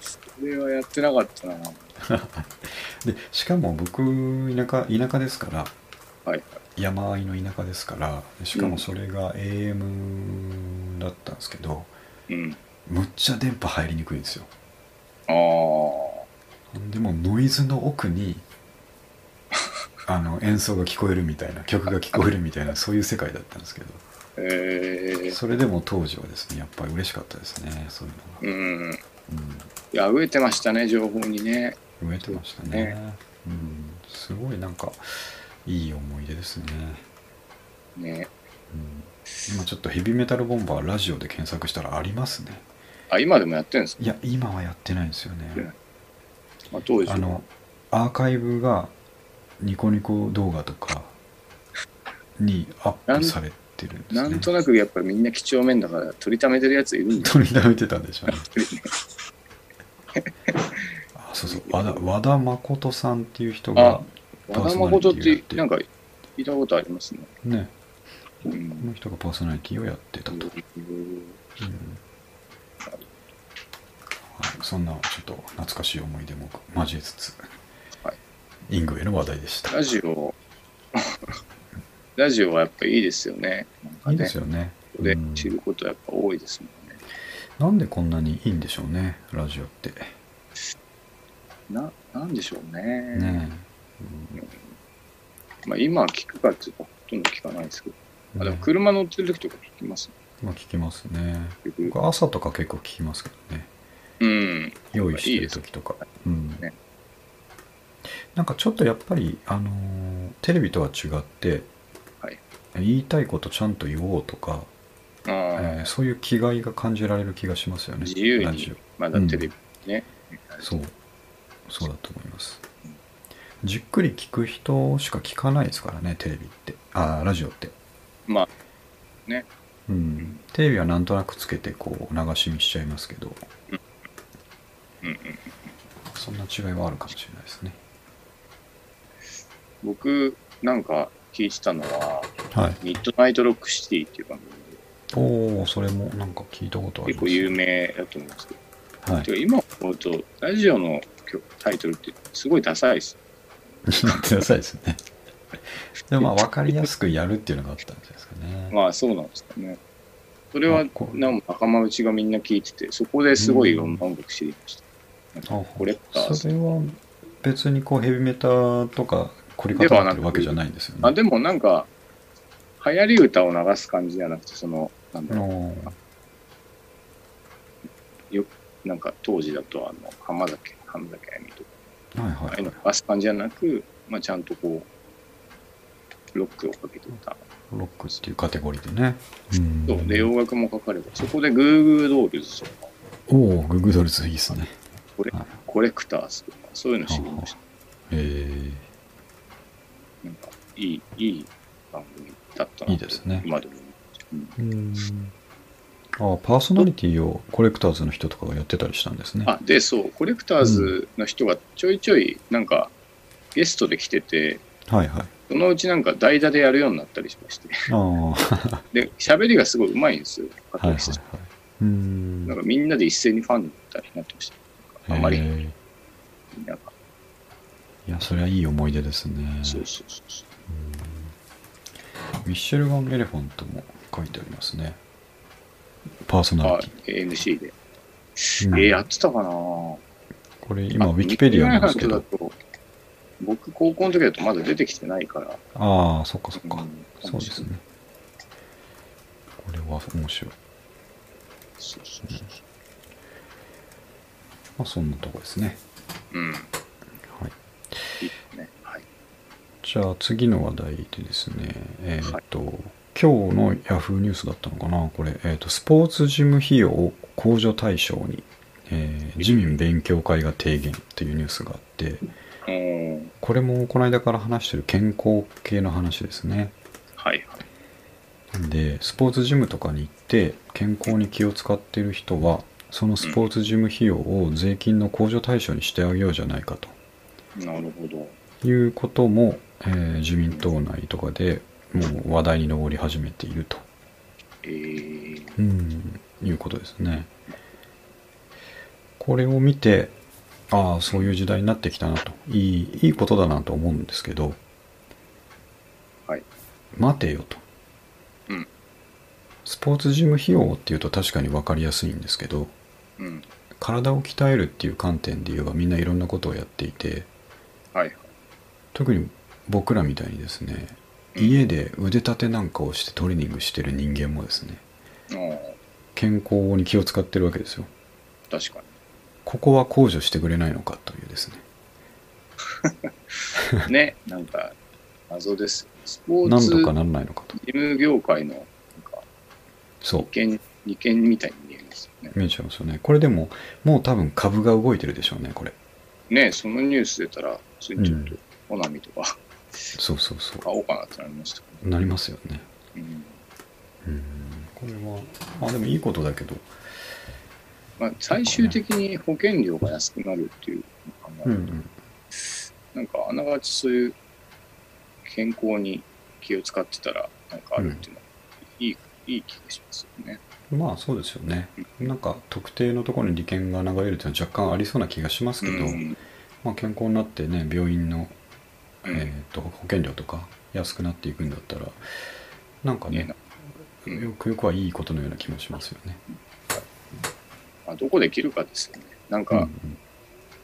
それはやってなかったな。でしかも僕田舎田舎ですからはい。山あいの田舎ですからしかもそれが AM だったんですけど、うん。むっちゃ電波入りにくいんですよああ。でもノイズの奥にあの演奏が聞こえるみたいな曲が聞こえるみたいなそういう世界だったんですけど。ええそれでも当時はですねやっぱり嬉しかったですねそういううん。のが、いや、飢えてましたね、情報にね。うん、植えてましたね。うん、すごいなんかいい思い出ですね、ね。うん、今ちょっとヘビーメタルボンバーラジオで検索したらありますね。あ、今でもやってるんですか？いや今はやってないんですよねまあ、当時はあのアーカイブがニコニコ動画とかにアップされてるんですね。なんとなくやっぱりみんな几帳面だから取りためてるやついるんだよ 取りためてたんでしょうね。ね。あそうそう。和田和田誠さんっていう人が和田誠ってなんか聞いたことありますね。ね。うこのん。人がパーソナリティをやってたと、うんはい、そんなちょっと懐かしい思い出も交えつつ、はい。イングウェイの話題でした。ラジオ、ラジオはやっぱいいですよね。ね。いいですよね。でうん。知ることやっぱ多いですもんね。なんでこんなにいいんでしょうねラジオって。な、なんでしょうね。ねまあ今は聞くかっていうとほとんど聞かないですけど。えあ、でも車乗ってる時とか聞きますね。まあ聞きますね。僕朝とか結構聞きますけどねうん。用意してる時とか。うん。ねなんかちょっとやっぱりあのーテレビとは違って、はい。言いたいことちゃんと言おうとか、ああ、えーそういう気概が感じられる気がしますよね。自由にラジまだテレビね。オそう。そうだと思います。じっくり聞く人しか聞かないですからねテレビって。あーラジオって。まあ、ね。うん。テレビはなんとなくつけてこう流し見しちゃいますけど。うんうん。そんな違いはあるかもしれないですね僕、なんか聞いてたのは、はいミッドナイトロックシティっていう番組でおおそれもなんか聞いたことあり結構有名だと思うんですけど、はいてか今思うと、ラジオの曲タイトルってすごいダサいです。言ってくださいですね。でもまあ分かりやすくやるっていうのがあったんじゃないですかね。まあそうなんですかね。それはあこうなんか仲間内がみんな聞いてて、そこですごいいろんな音楽知りました。なんあかコレクターズ。それは別にこうヘビメタとか凝り固まってるわけじゃないんですよね。あでもなんか、流行り歌を流す感じじゃなくて、その、なんだろのう、よなんか当時だと、あの、浜崎、浜崎あゆみとか、はいああいうのはいはい。流す感じじゃなく、まあちゃんとこう、ロックをかけてた。ロックっていうカテゴリーでね。うんそう、で、洋楽もかかれば、そこでグーグードールズとか、おお、ググドルズいいですね。コレはいコレクターズとか、そういうの知りました。えなんか、いい、いい番組だったなといいですね今でも思う。うんー、うん。あパーソナリティをコレクターズの人とかがやってたりしたんですね。あ、で、そう、コレクターズの人がちょいちょい、なんか、ゲストで来てて、はいはい。そのうちなんか代打でやるようになったりしまして。あ で、喋りがすごい上手いんですよ、加いはいはい藤。うーん。なんかみんなで一斉にファンになったりなってました。あまり、へみーんなが。いや、それはいい思い出ですね。そうそうそうそう。ミッシェルガン・エレファントも書いてありますね。パーソナあリテ、MC で。ィ。うんえーやってたかなこれ今、ウィキペディアなんですけど。僕、高校の時だとまだ出てきてないから。ああ、そっかそっか。うんそうですね。これは面白い。そうそうそうまあ、そんなとこですね。うん。はい。いいですね。はい。じゃあ次の話題でですね、えっ、と、今日のヤフーニュースだったのかな、これ、えっ、と、スポーツジム費用を控除対象に、えー自民勉強会が提言というニュースがあって、うん。これもこの間から話してる健康系の話ですね。はいはい。で、スポーツジムとかに行って健康に気を使っている人は、そのスポーツジム費用を税金の控除対象にしてあげようじゃないかなるほど。ということも、えー自民党内とかでもう話題に上り始めていると、えー、うん、いうことですね。これを見て、ああ、そういう時代になってきたなと、いい、いいことだなと思うんですけど、はい。待てよと。うん。スポーツジム費用っていうと確かに分かりやすいんですけど、うん。体を鍛えるっていう観点で言えばみんないろんなことをやっていて、はいはい。特に僕らみたいにですね、うん家で腕立てなんかをしてトレーニングしてる人間もですね、健康に気を使ってるわけですよ。確かここは控除してくれないのかというですね。に。ね、なんか、謎です。スポーツ何とかなんないのかと。ジム業界の、なんか、そう利。権、利権みたいに見えちゃいますよね。これでももう多分株が動いてるでしょうねこれ。ねそのニュース出たら、ついちょっとうん、コナミとかそうそうそ買おうかなってなりましたけうなりますよね。ど、うん。うん。これはまあでもいいことだけど。まあ、最終的に保険料が安くなるっていうのを考えると、うんうん。なんかあながちそういう健康に気を使ってたら、なんかあるっていうのは、いい、いい気がしますよね。まあそうですよね。なんか特定のところに利権が流れるというのは若干ありそうな気がしますけど、うん。まあ、健康になってね病院の、うん。えー、と保険料とか安くなっていくんだったらなんかねね。よくよくはいいことのような気もしますよね。まあ、どこで切るかですよね。なんうんか、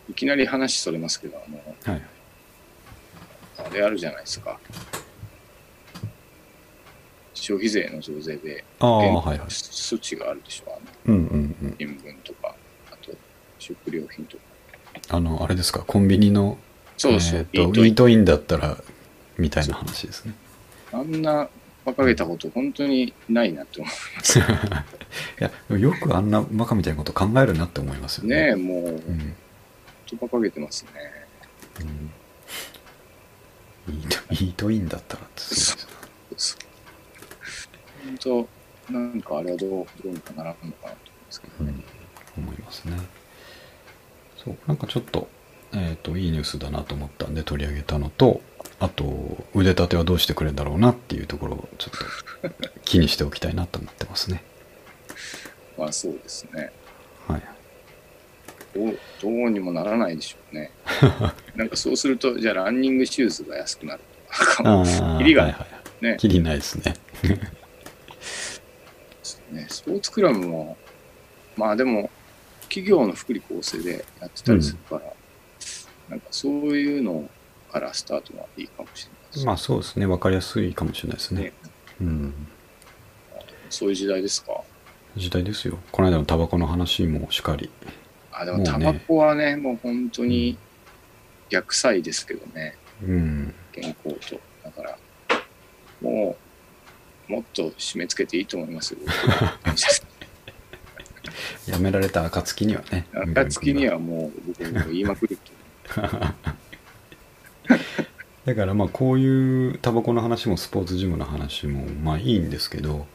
いきなり話それますけど、あの、うんはい。あれあるじゃないですか。消費税の増税で、ああ減はいはい。措置があるでしょ。あのうんうんうん。新聞とか、あと食料品とか。あのあれですかコンビニのそうそう、えーとイートインだったらみたいな話ですね。あんな馬鹿げたこと本当にないなって思い やでもよくあんなバカみたいなこと考えるなって思いますう。よね。ねえ、もう、うん馬鹿げてますね。うん、イートイートインだったらってそうですよそう本当、なんかあれはどうどうにかならんのかなと思うんですけどね。うん、思いますね。そう、なんかちょっと、えっ、と、いいニュースだなと思ったんで取り上げたのと、あと、腕立てはどうしてくれるんだろうなっていうところをちょっと気にしておきたいなと思ってますね。まあそうですね。はい。どうどうにもならないでしょうね。なんかそうすると、じゃあランニングシューズが安くなるとか、キリ がはいはいはい。ねキリないですね。ね、スポーツクラブも、まあでも、企業の福利厚生でやってたりするから、なんかそういうのからスタートはいいかもしれないですまあそうですね。わかりやすいかもしれないですね。ねうん。そういう時代ですか？時代ですよ。この間のタバコの話もしかり。あ、でもタバコはね、もう本当に逆歳ですけどね、うん。健康と。だから、もう、もっと締め付けていいと思いますよ。やめられた暁にはね。暁にはもう僕も言いまくると。だからまあこういうタバコの話もスポーツジムの話もまあいいんですけど、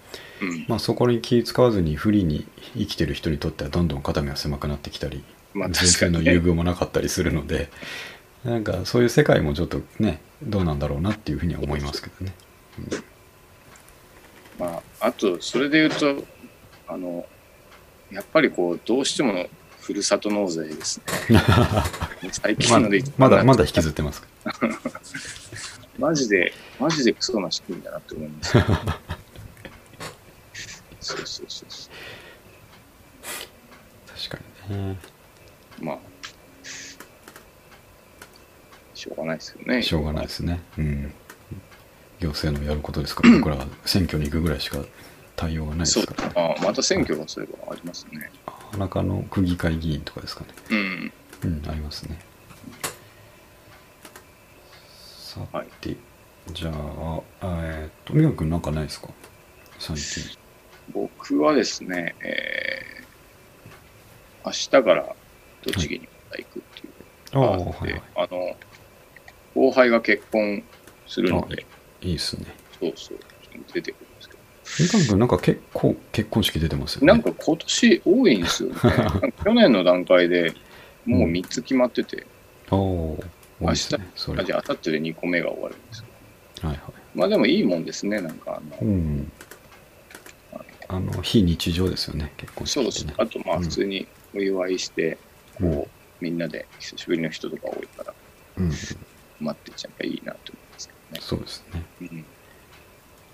うん。まあ、そこに気使わずにフリーに生きてる人にとってはどんどん肩身が狭くなってきたりまあの優遇もなかったりするのでなんかそういう世界もちょっとねどうなんだろうなっていうふうには思いますけどね。まあ、あと、それで言うと、あの、やっぱりこう、どうしてもふるさと納税ですね。最近ので一ま番だまだ引きずってますか？マジで、マジでクソな仕組みだなって思います。そうそうそうそ確かにねう。まあ、しょうがないですよね。しょうがないですね。うん行政のやることですから僕らは選挙に行くぐらいしか対応がないですから、あまた選挙がそういえばありますね。中の区議会議員とかですかね。うん。うん、ありますね。さて、じゃあ、えーっと、みかくんなんかないですか？最近。僕はですね、えー、明日から栃木にまた行くっていうああ、のがあって、はいはい。あの、後輩が結婚するので、いいですね。そうそう、出てくるんですけみかんくんなんか結構結婚式出てますよど、ね。なんか今年多いんですよね。去年の段階でもう3つ決まってて、おおー、多いですね。それ。はいあじゃあ、あさってで2個目が終わるんですけどはい。まあでもいいもんですね、なんかあの、うん。あの、非日常ですよね、結婚そうそう式ってね。。あとまあうん普通にお祝いして、うんこう、みんなで久しぶりの人とか多いから、うん。待ってちゃやっぱいいなと思ね。そうですね。うん、い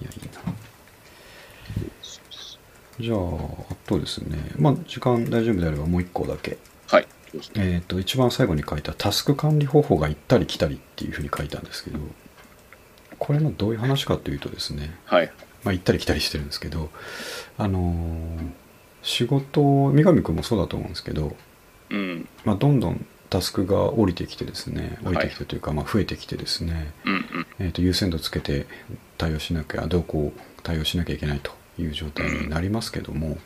や、いいな。じゃあ、あとですね、まあ、時間大丈夫であればもう一個だけ。うはい。えっ、と、一番最後に書いたタスク管理方法が行ったり来たりっていうふうに書いたんですけど、これのどういう話かというとですね、はい。まあ、行ったり来たりしてるんですけど、あのー仕事、三上君もそうだと思うんですけど、うん。まあ、どんどんタスクが降りてきてですね、はい降りてきてというか、まあ、増えてきてですね、うんうん。えー、と優先度つけて対応しなきゃどうこう対応しなきゃいけないという状態になりますけども、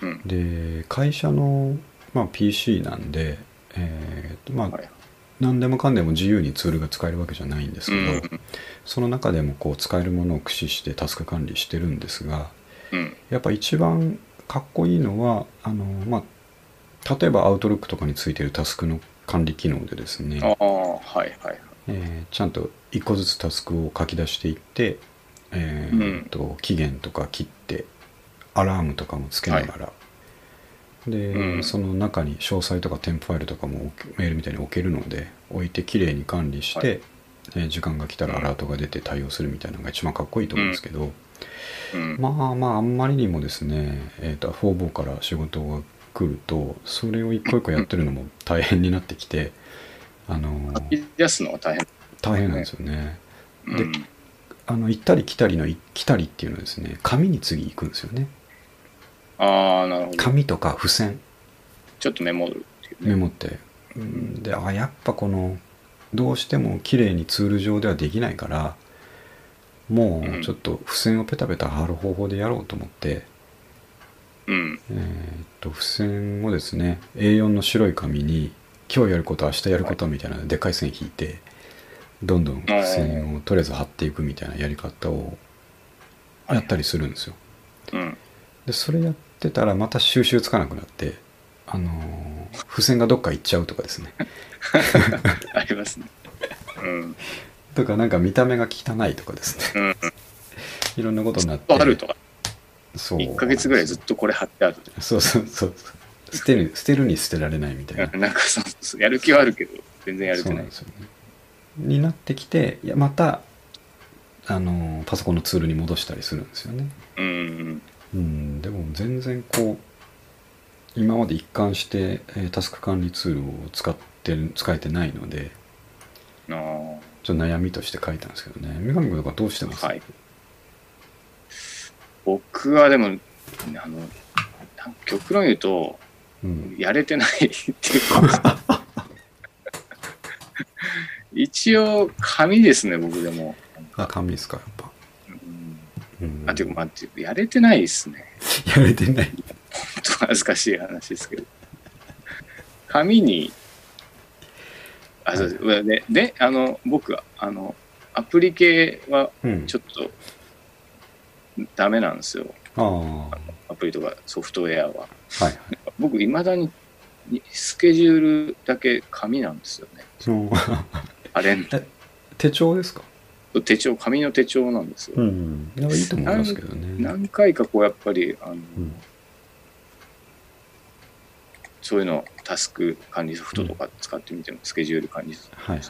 うん。で会社の、まあ、PC なんで、えーとまあ、はい。何でもかんでも自由にツールが使えるわけじゃないんですうけど、ん。その中でもこう使えるものを駆使してタスク管理してるんですがうん。やっぱ一番かっこいいのはあの、まあ、例えばアウトロックとかについてるタスクの管理機能でですね、ああ、はいはい。えーちゃんと一個ずつタスクを書き出していって、えーと期限とか切ってアラームとかもつけながら、で、うん。その中に詳細とか添付ファイルとかもメールみたいに置けるので置いてきれいに管理して、はい。えー時間が来たらアラートが出て対応するみたいなのが一番かっこいいと思うんですけど、うん。まあまああんまりにもですね、えー、と方々から仕事が来るとそれを一個一個やってるのも大変になってきて、あのーすのが大変。大変なんですよね。でうん。あの行ったり来たりのい来たりっていうのはですね紙に次行くんですよねああ、なるほど。紙とか付箋ちょっとメモるっていうね。メモって、うんであやっぱこのどうしても綺麗にツール上ではできないからもうんうちょっと付箋をペタペタ貼る方法でやろうと思って、うん。えーっと付箋をですね A4 の白い紙に今日やること明日やることみたいなでっかい線引いてどんどん付箋をとりあえず貼っていくみたいなやり方をやったりするんですよ。うん。でそれやってたらまた収集つかなくなってあのー付箋がどっか行っちゃうとかですね ありますね。うん。とかなんか見た目が汚いとかですねうん。いろんなことになってあるとか、そう1ヶ月ぐらいずっとこれ貼ってあるとそうそうそう捨てる 捨てるに捨てられないみたいなか。なんかそうやる気はあるけど、全然やれてないそうなんで。すよねになってきていやまたあのーパソコンのツールに戻したりするんですよねうん。うんでも全然こう今まで一貫して、えータスク管理ツールを使ってる使えてないのでああ。ちょっと悩みとして書いたんですけどね三上君とかどうしてます？はい。僕はでも、あの、極論言うと、うん、やれてないっていうか、一応、紙ですね、僕でも。あ紙ですかやっぱ、うんうん、あ、ていうか、まかやれてないですね。やれてない ちょっと恥ずかしい話ですけど。紙に、あ、そうです。で、で、あの、僕は、あの、アプリ系はうんちょっとダメなんですよ。アプリとかソフトウェアは。いはい。僕、いまだににスケジュールだけ紙なんですよね。そのあれ。ん手帳ですか？手帳、紙の手帳なんですよ。うん。いやいいと思いますけどね。何回かこう、やっぱり、あの、うん。そういうの、タスク管理ソフトとか使ってみても、スケジュール管理ソフトはいはい。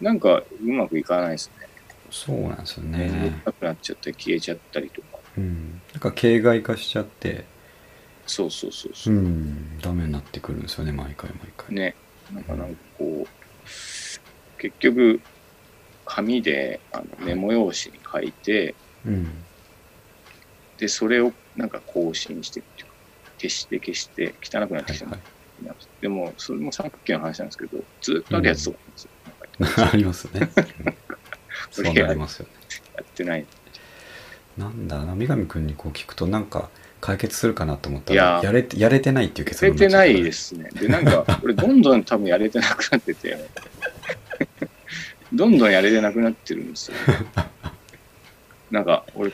なんかうまくいかないですね。そうなんですよね。くさくなっちゃって消えちゃったりとか。うん。なんか形骸化しちゃって。そうそうそうそう。う。ん。ダメになってくるんですよね毎回毎回。ね。なんかなんかこう、結局、紙であのメモ用紙に書いて、うん。で、それをなんか更新してっていうか、消して消して汚くなってきたな、はいでも、それもさっきの話なんですけど、ずっとあるやつとかなんですよ。なんかありますね そうなりますよね。やってない。なんだな三上君にこう聞くとなんか解決するかなと思ったいや。らやれてやれてないっていう結やれてないですね。で、なんか、これどんどん多分やれてなくなってて、どんどんやれてなくなってるんですよ。なんか、俺、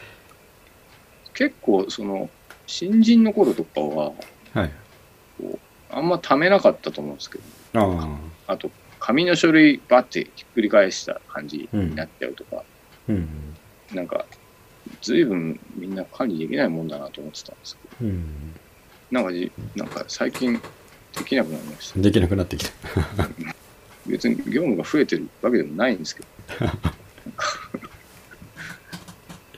結構、その、新人の頃とかは、はい。あんま貯めなかったと思うんですけど、あああと、紙の書類バッてひっくり返した感じになっちゃうとか、うんなんか、ずいぶんみんな管理できないもんだなと思ってたんですけど、うんなんかじ、なんか最近できなくなりました。できなくなってきた別に業務が増えてるわけでもないんですけど。なんか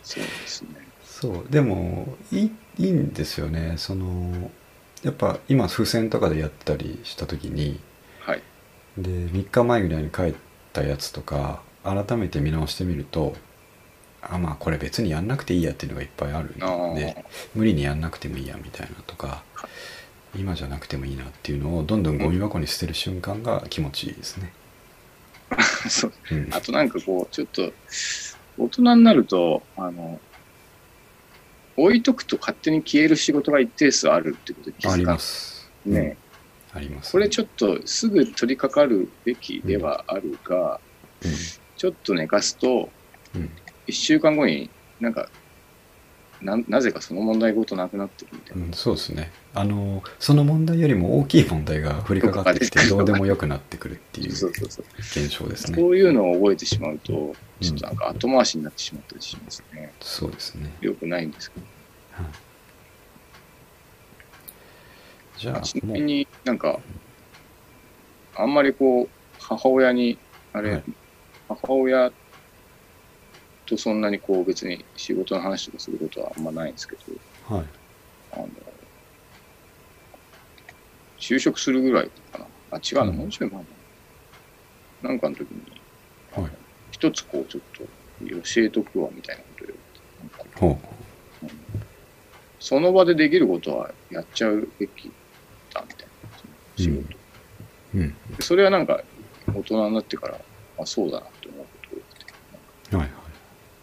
そうですね。そうでもいいいいんですよねそのやっぱ今付箋とかでやったりした時にはい。で3日前ぐらいに書いたやつとか改めて見直してみるとあまあこれ別にやんなくていいやっていうのがいっぱいあるあんで無理にやんなくてもいいやみたいなとか今じゃなくてもいいなっていうのをどんどんゴミ箱に捨てる瞬間が気持ちいいですね。あ、そう。うん、あとなんかこう、ちょっと、大人になると、あの、置いとくと勝手に消える仕事が一定数あるってことに気づかあります。ね、あります。これちょっとすぐ取り掛かるべきではあるが、うんちょっと寝かすと、うん1週間後になんかななぜかその問題ごとなくなってるみたいな、うん、そうですね。あの、その問題よりも大きい問題が降りかかってきて、どうでもよくなってくるっていう現象ですね。そういうのを覚えてしまうとちょっとなんか後回しになってしまったりしますね、そうですね。よくないんですけどはいじゃあちなみになんかあんまりこう母親にあれ、はい母親とそんなにこう別に仕事の話とかすることはあんまないんですけどはい。あの、就職するぐらいかな。あ、違うな、うんもうちょい前だな。なんかの時に、はい一つこう、ちょっと教えとくわ、みたいなことを言われてほなんかその場でできることはやっちゃうべき仕事、う。うん。でそれはなんか、大人になってから、あ、そうだなって思うことが多くて、はいはい。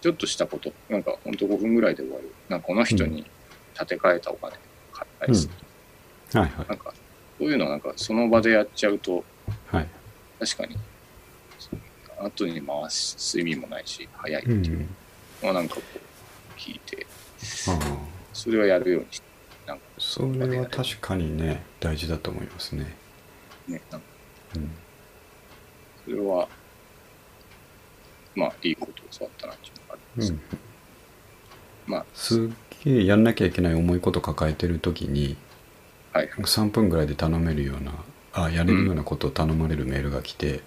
ちょっとしたこと、なんか、ほんと5分ぐらいで終わる。なんか、この人に立て替えたお金返す。はいはい。なんか、そういうのなんか、その場でやっちゃうと、はい。確かに、後に回す意味もないし、早いってう。いうんのはなんかこう、聞いて、ああ。それはやるようにして、なんかそれは確かにね、大事だと思いますね。ね、なんかうん。それは、まあ、いいことを教わったなっていうのがあるんですうん。まあ、すっげえやんなきゃいけない重いこと抱えてる時に、はい、3分ぐらいで頼めるような、あ、やれるようなことを頼まれるメールが来て、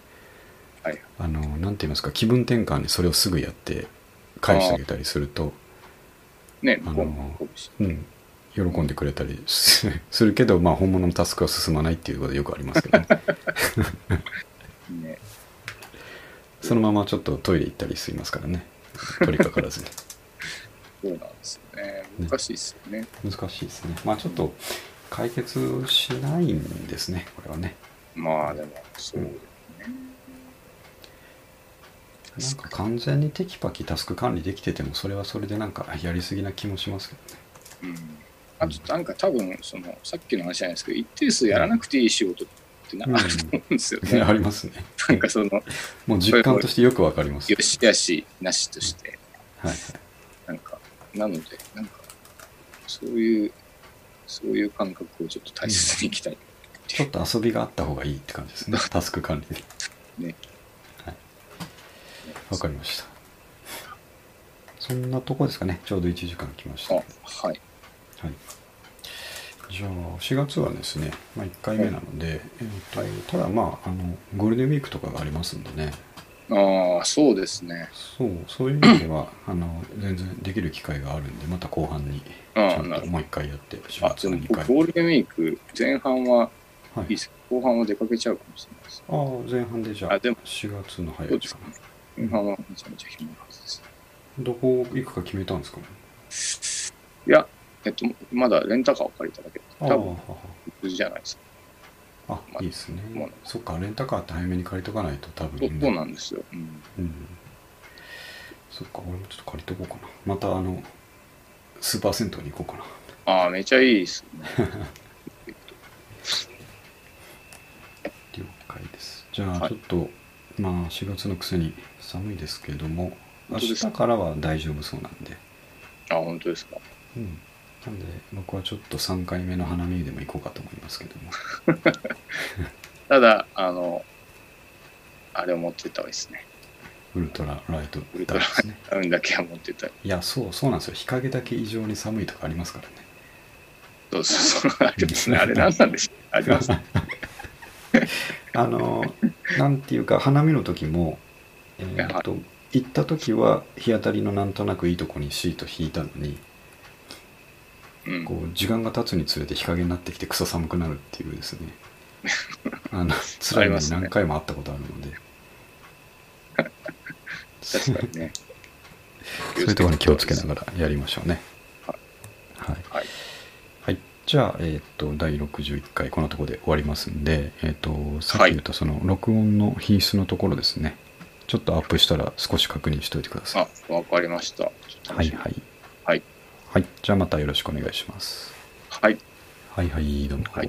はい、あの、なんて言いますか、気分転換にそれをすぐやって返してあげたりすると、ね、あのうん、喜んでくれたりすするけど、まあ、本物のタスクは進まないっていうことはよくありますけど、ね、ね、そのままちょっとトイレ行ったりしますからね取り掛からずにそうなんですよね。難しいですよね。難しいですねまあちょっと解決しないんですねこれはねまあ、でも、そうですね。なんか完全にテキパキタスク管理できててもそれはそれでなんかやりすぎな気もしますけどねうん。あと、なんか多分、その、さっきの話じゃないですけど、一定数やらなくていい仕事ってなうん。あると思うんですよね。ありますね。なんかその、もう実感としてよくわかりますよしやし、なしとして、はいはい。なんか、なので、なんか、そういう、そういう感覚をちょっと大切にいきたい。ちょっと遊びがあった方がいいって感じですね。タスク管理にね。はい。わかりました。そんなとこですかね。ちょうど1時間来ました。あ、はいはい。じゃあ4月はですね、まあ、1回目なので、えーとただまああのゴールデンウィークとかがありますんでねああ、そうですね。そうそういう意味ではあの全然できる機会があるんでまた後半にちゃんともう1回やって4ど。あ、月の2でも僕回ゴールデンウィーク、前半ははいいいです後半は出かけちゃうかもしれないです。ああ前半でじゃああでも4月の早い時間ね。前半はめちゃめちゃ暇なはずです。どこ行くか決めたんですか？いや、えっと、まだレンタカーを借りただけで、多分、無事じゃないですか。あまあいいですね。そっかレンタカーって早めに借りとかないと多分そうそうなんですよ。うん。うん。そっか俺もちょっと借りとこうかな。またあのスーパー銭湯に行こうかな。ああ、めちゃいいですね。了解です。じゃあはい。ちょっと、まあ4月のくせに寒いですけども明日からは大丈夫そうなんで。あ、本当ですか？うんなんで僕はちょっと3回目の花見でも行こうかと思いますけども ただ、あの、あれを持ってった方がいいですね。ウルトラライトウルトラダウンですねダウンだけは持ってった。いやそうそうなんですよ日陰だけ異常に寒いとかありますからねそうそうそう。あれですね。あれ何なんでしょうあります。あのなんていうか花見の時もえーっと行った時は日当たりのなんとなくいいとこにシート引いたのにうん。こう時間が経つにつれて日陰になってきてクソ寒くなるっていうですね。あの辛いのに何回もあったことあるので。確かにね。そういうところに気をつけながらやりましょうね。ははい、はい。はい、じゃあ、えーっと第61回このところで終わりますんで、えーっとさっき言ったその録音の品質のところですね。ちょっとアップしたら少し確認しておいてください。あ、わかりました。はい。はいはい。じゃあまたよろしくお願いします。はい。はいはいどうも。はい